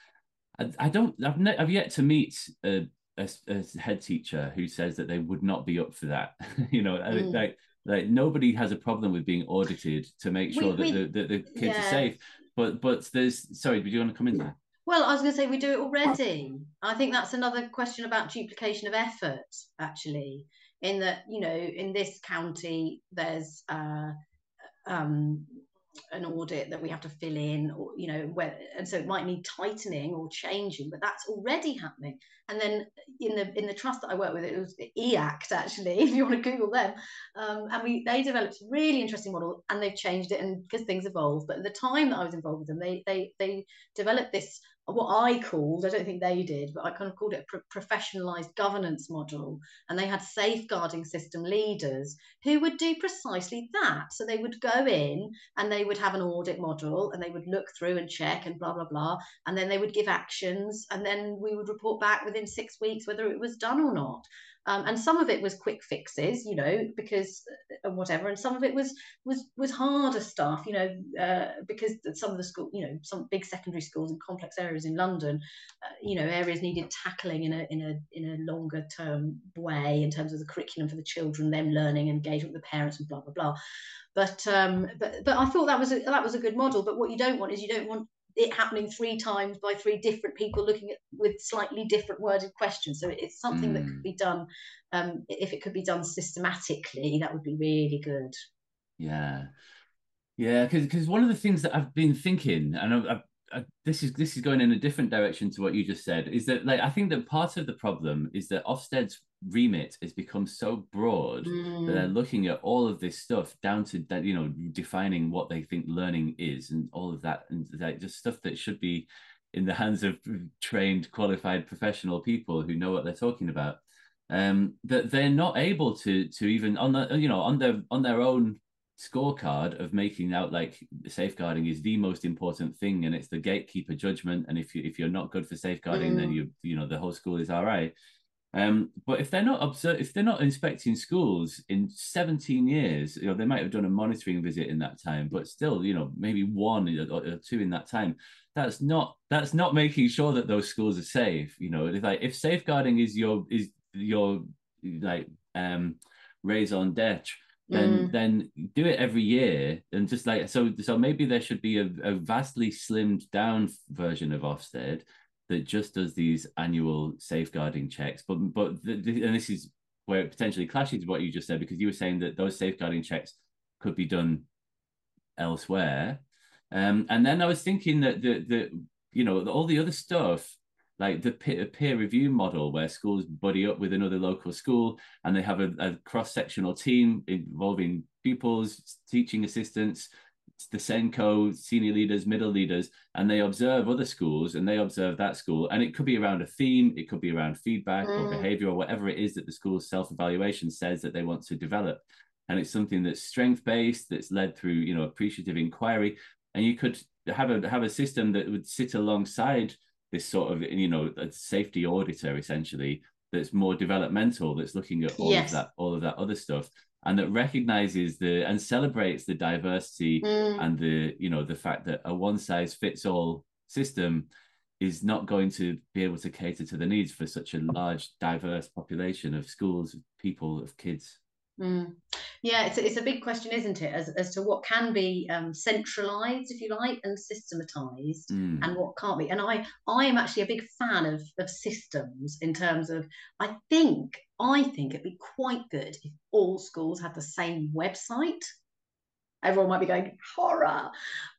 I, I don't. I've, ne- I've yet to meet a, a, a, head teacher who says that they would not be up for that. you know, mm. like like nobody has a problem with being audited to make sure we, that, we, the, the kids yeah. are safe. But but there's sorry, do you want to come in there? Well, I was going to say we do it already. I think that's another question about duplication of effort, actually. In that, you know, in this county, there's uh, um, an audit that we have to fill in or you know where and so it might need tightening or changing but that's already happening. And then in the in the trust that i work with it was E-ACT actually if you want to google them um, and we they developed a really interesting model and they've changed it and because things evolve but at the time that i was involved with them they they they developed this what I called, I don't think they did, but I kind of called it a pro- professionalized governance model. And they had safeguarding system leaders who would do precisely that. So they would go in and they would have an audit model and they would look through and check and blah, blah, blah. And then they would give actions. And then we would report back within six weeks whether it was done or not. Um, and some of it was quick fixes, you know, because uh, whatever, and some of it was was was harder stuff, you know, uh, because some of the school, you know, some big secondary schools and complex areas in London, uh, you know, areas needed tackling in a in a in a longer term way in terms of the curriculum for the children, them learning, engagement with the parents, and blah blah blah. But um, but but I thought that was a, that was a good model. But what you don't want is you don't want it happening three times by three different people looking at with slightly different worded questions. So it's something mm. that could hmm. be done. Um, if it could be done systematically, that would be really good. Yeah, yeah. Because because one of the things that I've been thinking, and I, I, this is this is going in a different direction to what you just said, is that like I think that part of the problem is that Ofsted's remit has become so broad mm. that they're mm. looking at all of this stuff down to that you know defining what they think learning is and all of that and like just stuff that should be in the hands of trained qualified professional people who know what they're talking about um that they're not able to to even on the you know on their on their own scorecard of making out like safeguarding is the most important thing and it's the gatekeeper judgment and if you if you're not good for safeguarding mm. then you you know the whole school is all right um, but if they're not observe, if they're not inspecting schools in 17 years, you know, they might have done a monitoring visit in that time, but still, you know, maybe one or, or two in that time. That's not that's not making sure that those schools are safe. You know, if like if safeguarding is your is your like um raison d'etre, then mm. then do it every year and just like so so maybe there should be a, a vastly slimmed down version of Ofsted that just does these annual safeguarding checks. But but the, the, and this is where it potentially clashes with what you just said because you were saying that those safeguarding checks could be done elsewhere. Um, and then I was thinking that the the you know all the other stuff like the peer, peer review model where schools buddy up with another local school and they have a, a cross-sectional team involving pupils teaching assistants the SENCO senior leaders, middle leaders, and they observe other schools and they observe that school. And it could be around a theme, it could be around feedback mm. or behavior or whatever it is that the school's self evaluation says that they want to develop. And it's something that's strength based, that's led through, you know, appreciative inquiry. And you could have a have a system that would sit alongside this sort of, you know, a safety auditor essentially that's more developmental, that's looking at all yes. of that, all of that other stuff and that recognizes the and celebrates the diversity mm. and the you know the fact that a one size fits all system is not going to be able to cater to the needs for such a large diverse population of schools of people of kids mm. yeah it's a, it's a big question isn't it as, as to what can be um, centralized if you like and systematized mm. and what can't be and i i am actually a big fan of of systems in terms of i think I think it'd be quite good if all schools had the same website. Everyone might be going horror,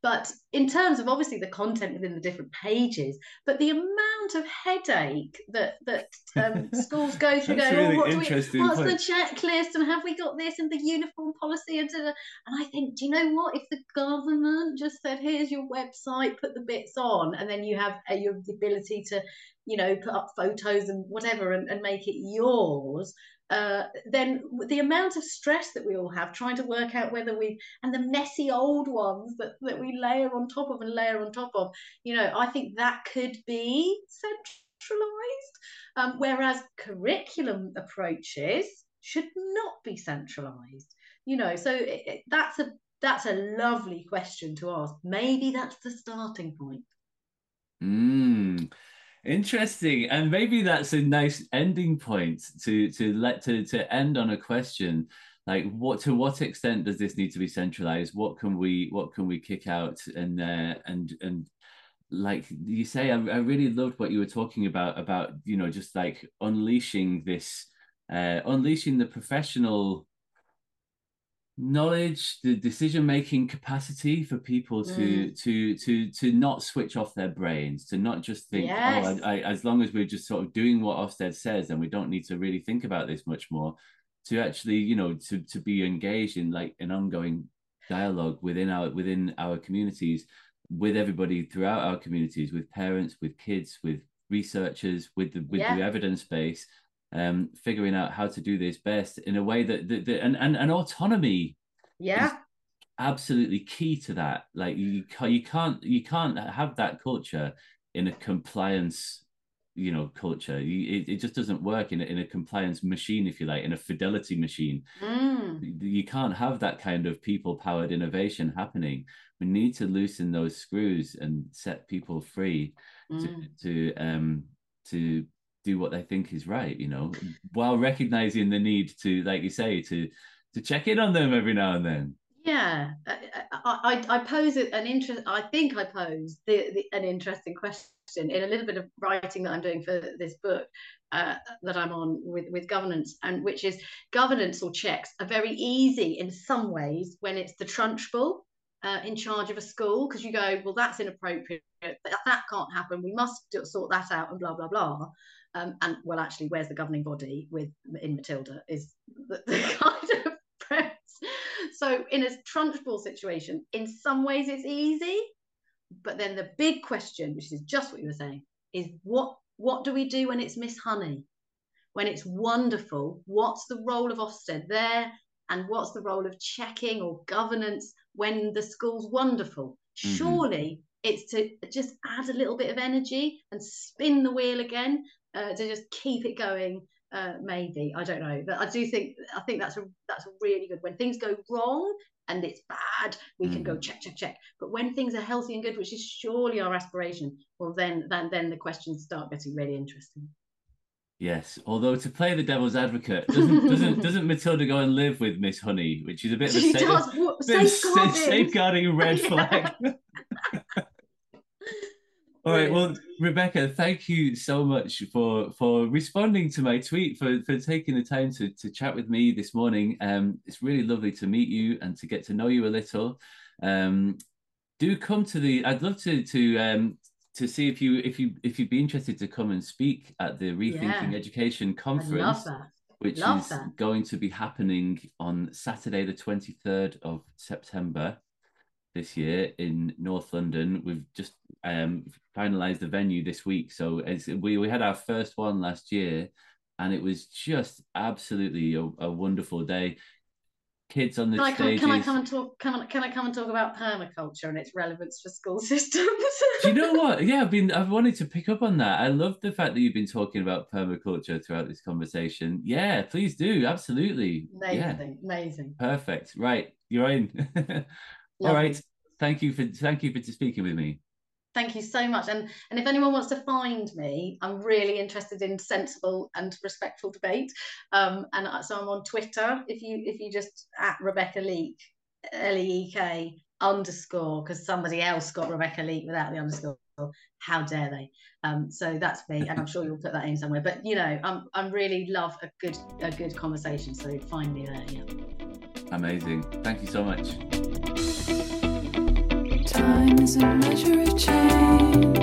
but in terms of obviously the content within the different pages, but the amount of headache that that um, schools go through, going, really oh, what we, what's point. the checklist, and have we got this and the uniform policy, and and I think, do you know what? If the government just said, here's your website, put the bits on, and then you have uh, your ability to you know, put up photos and whatever and, and make it yours, uh, then the amount of stress that we all have trying to work out whether we and the messy old ones that, that we layer on top of and layer on top of, you know, I think that could be centralized. Um, whereas curriculum approaches should not be centralized. You know, so it, it, that's a that's a lovely question to ask. Maybe that's the starting point. Mm. Interesting, and maybe that's a nice ending point to to let to to end on a question. Like what to what extent does this need to be centralized? What can we what can we kick out and uh, and and like you say, I, I really loved what you were talking about about you know just like unleashing this uh, unleashing the professional knowledge the decision making capacity for people to Mm. to to to not switch off their brains to not just think Yes. oh I, I, as long as we're just sort of doing what Ofsted says then we don't need to really think about this much more to actually you know to to be engaged in like an ongoing dialogue within our within our communities with everybody throughout our communities with parents with kids with researchers with the with Yeah. the evidence base um figuring out how to do this best in a way that, that, that and, and and autonomy Yeah. absolutely key to that like you ca- you can't you can't have that culture in a compliance you know culture it, it just doesn't work in a, in a compliance machine if you like in a fidelity machine Mm. you can't have that kind of people powered innovation happening we need to loosen those screws and set people free to, Mm. to um to do what they think is right you know while recognizing the need to like you say to to check in on them every now and then Yeah, I, I, I pose an interest. I think I pose the, the, an interesting question in a little bit of writing that I'm doing for this book uh, that I'm on with with governance, and which is governance or checks are very easy in some ways when it's the trunchbull uh, in charge of a school because you go, well, that's inappropriate. That, that can't happen. We must do- sort that out, and blah blah blah. Um, and well, actually, where's the governing body with in Matilda is the, the kind of premise. So in a trunchbull situation, in some ways it's easy, but then the big question, which is just what you were saying, is what what do we do when it's Miss Honey? When it's wonderful, what's the role of Ofsted there? And what's the role of checking or governance when the school's wonderful? Mhm. Surely it's to just add a little bit of energy and spin the wheel again uh, to just keep it going uh, maybe I don't know, but I do think I think that's a that's a really good. When things go wrong and it's bad, we can go Mhm. check check check. But when things are healthy and good, which is surely our aspiration, well then then then the questions start getting really interesting. yes although to play the devil's advocate doesn't doesn't doesn't matilda go and live with miss honey which is a bit of a She safe- does wa- bit of safeguarding. safeguarding red flag All right. Well, Rebecca, thank you so much for for responding to my tweet, for for taking the time to to chat with me this morning. Um, it's really lovely to meet you and to get to know you a little. Um, do come to the. I'd love to to um to see if you if you if you'd be interested to come and speak at the Rethinking Yeah. Education conference which Love is that. going to be happening on Saturday, the 23rd of September this year in North London. We've just um, finalized the venue this week. So it's, we, we had our first one last year and it was just absolutely a, a wonderful day. Kids on the Can I, come, can I come and talk? Can I, can I come and talk about permaculture and its relevance for school systems? Do you know what? Yeah, I've been I've wanted to pick up on that. I love the fact that you've been talking about permaculture throughout this conversation. Yeah, please do. Absolutely. Yeah. amazing, amazing. Perfect. Right. You're in. All right. Thank you for thank you for speaking with me. Thank you so much. And and if anyone wants to find me, I'm really interested in sensible and respectful debate. Um, and so I'm on Twitter. If you if you just at Rebecca Leek, L E E K underscore, because somebody else got Rebecca Leek without the underscore. How dare they? Um, so that's me, and I'm sure you'll put that in somewhere. But you know, I'm I'm really love a good a good conversation. So find me there. Yeah. Amazing. Thank you so much. Time is a measure of change.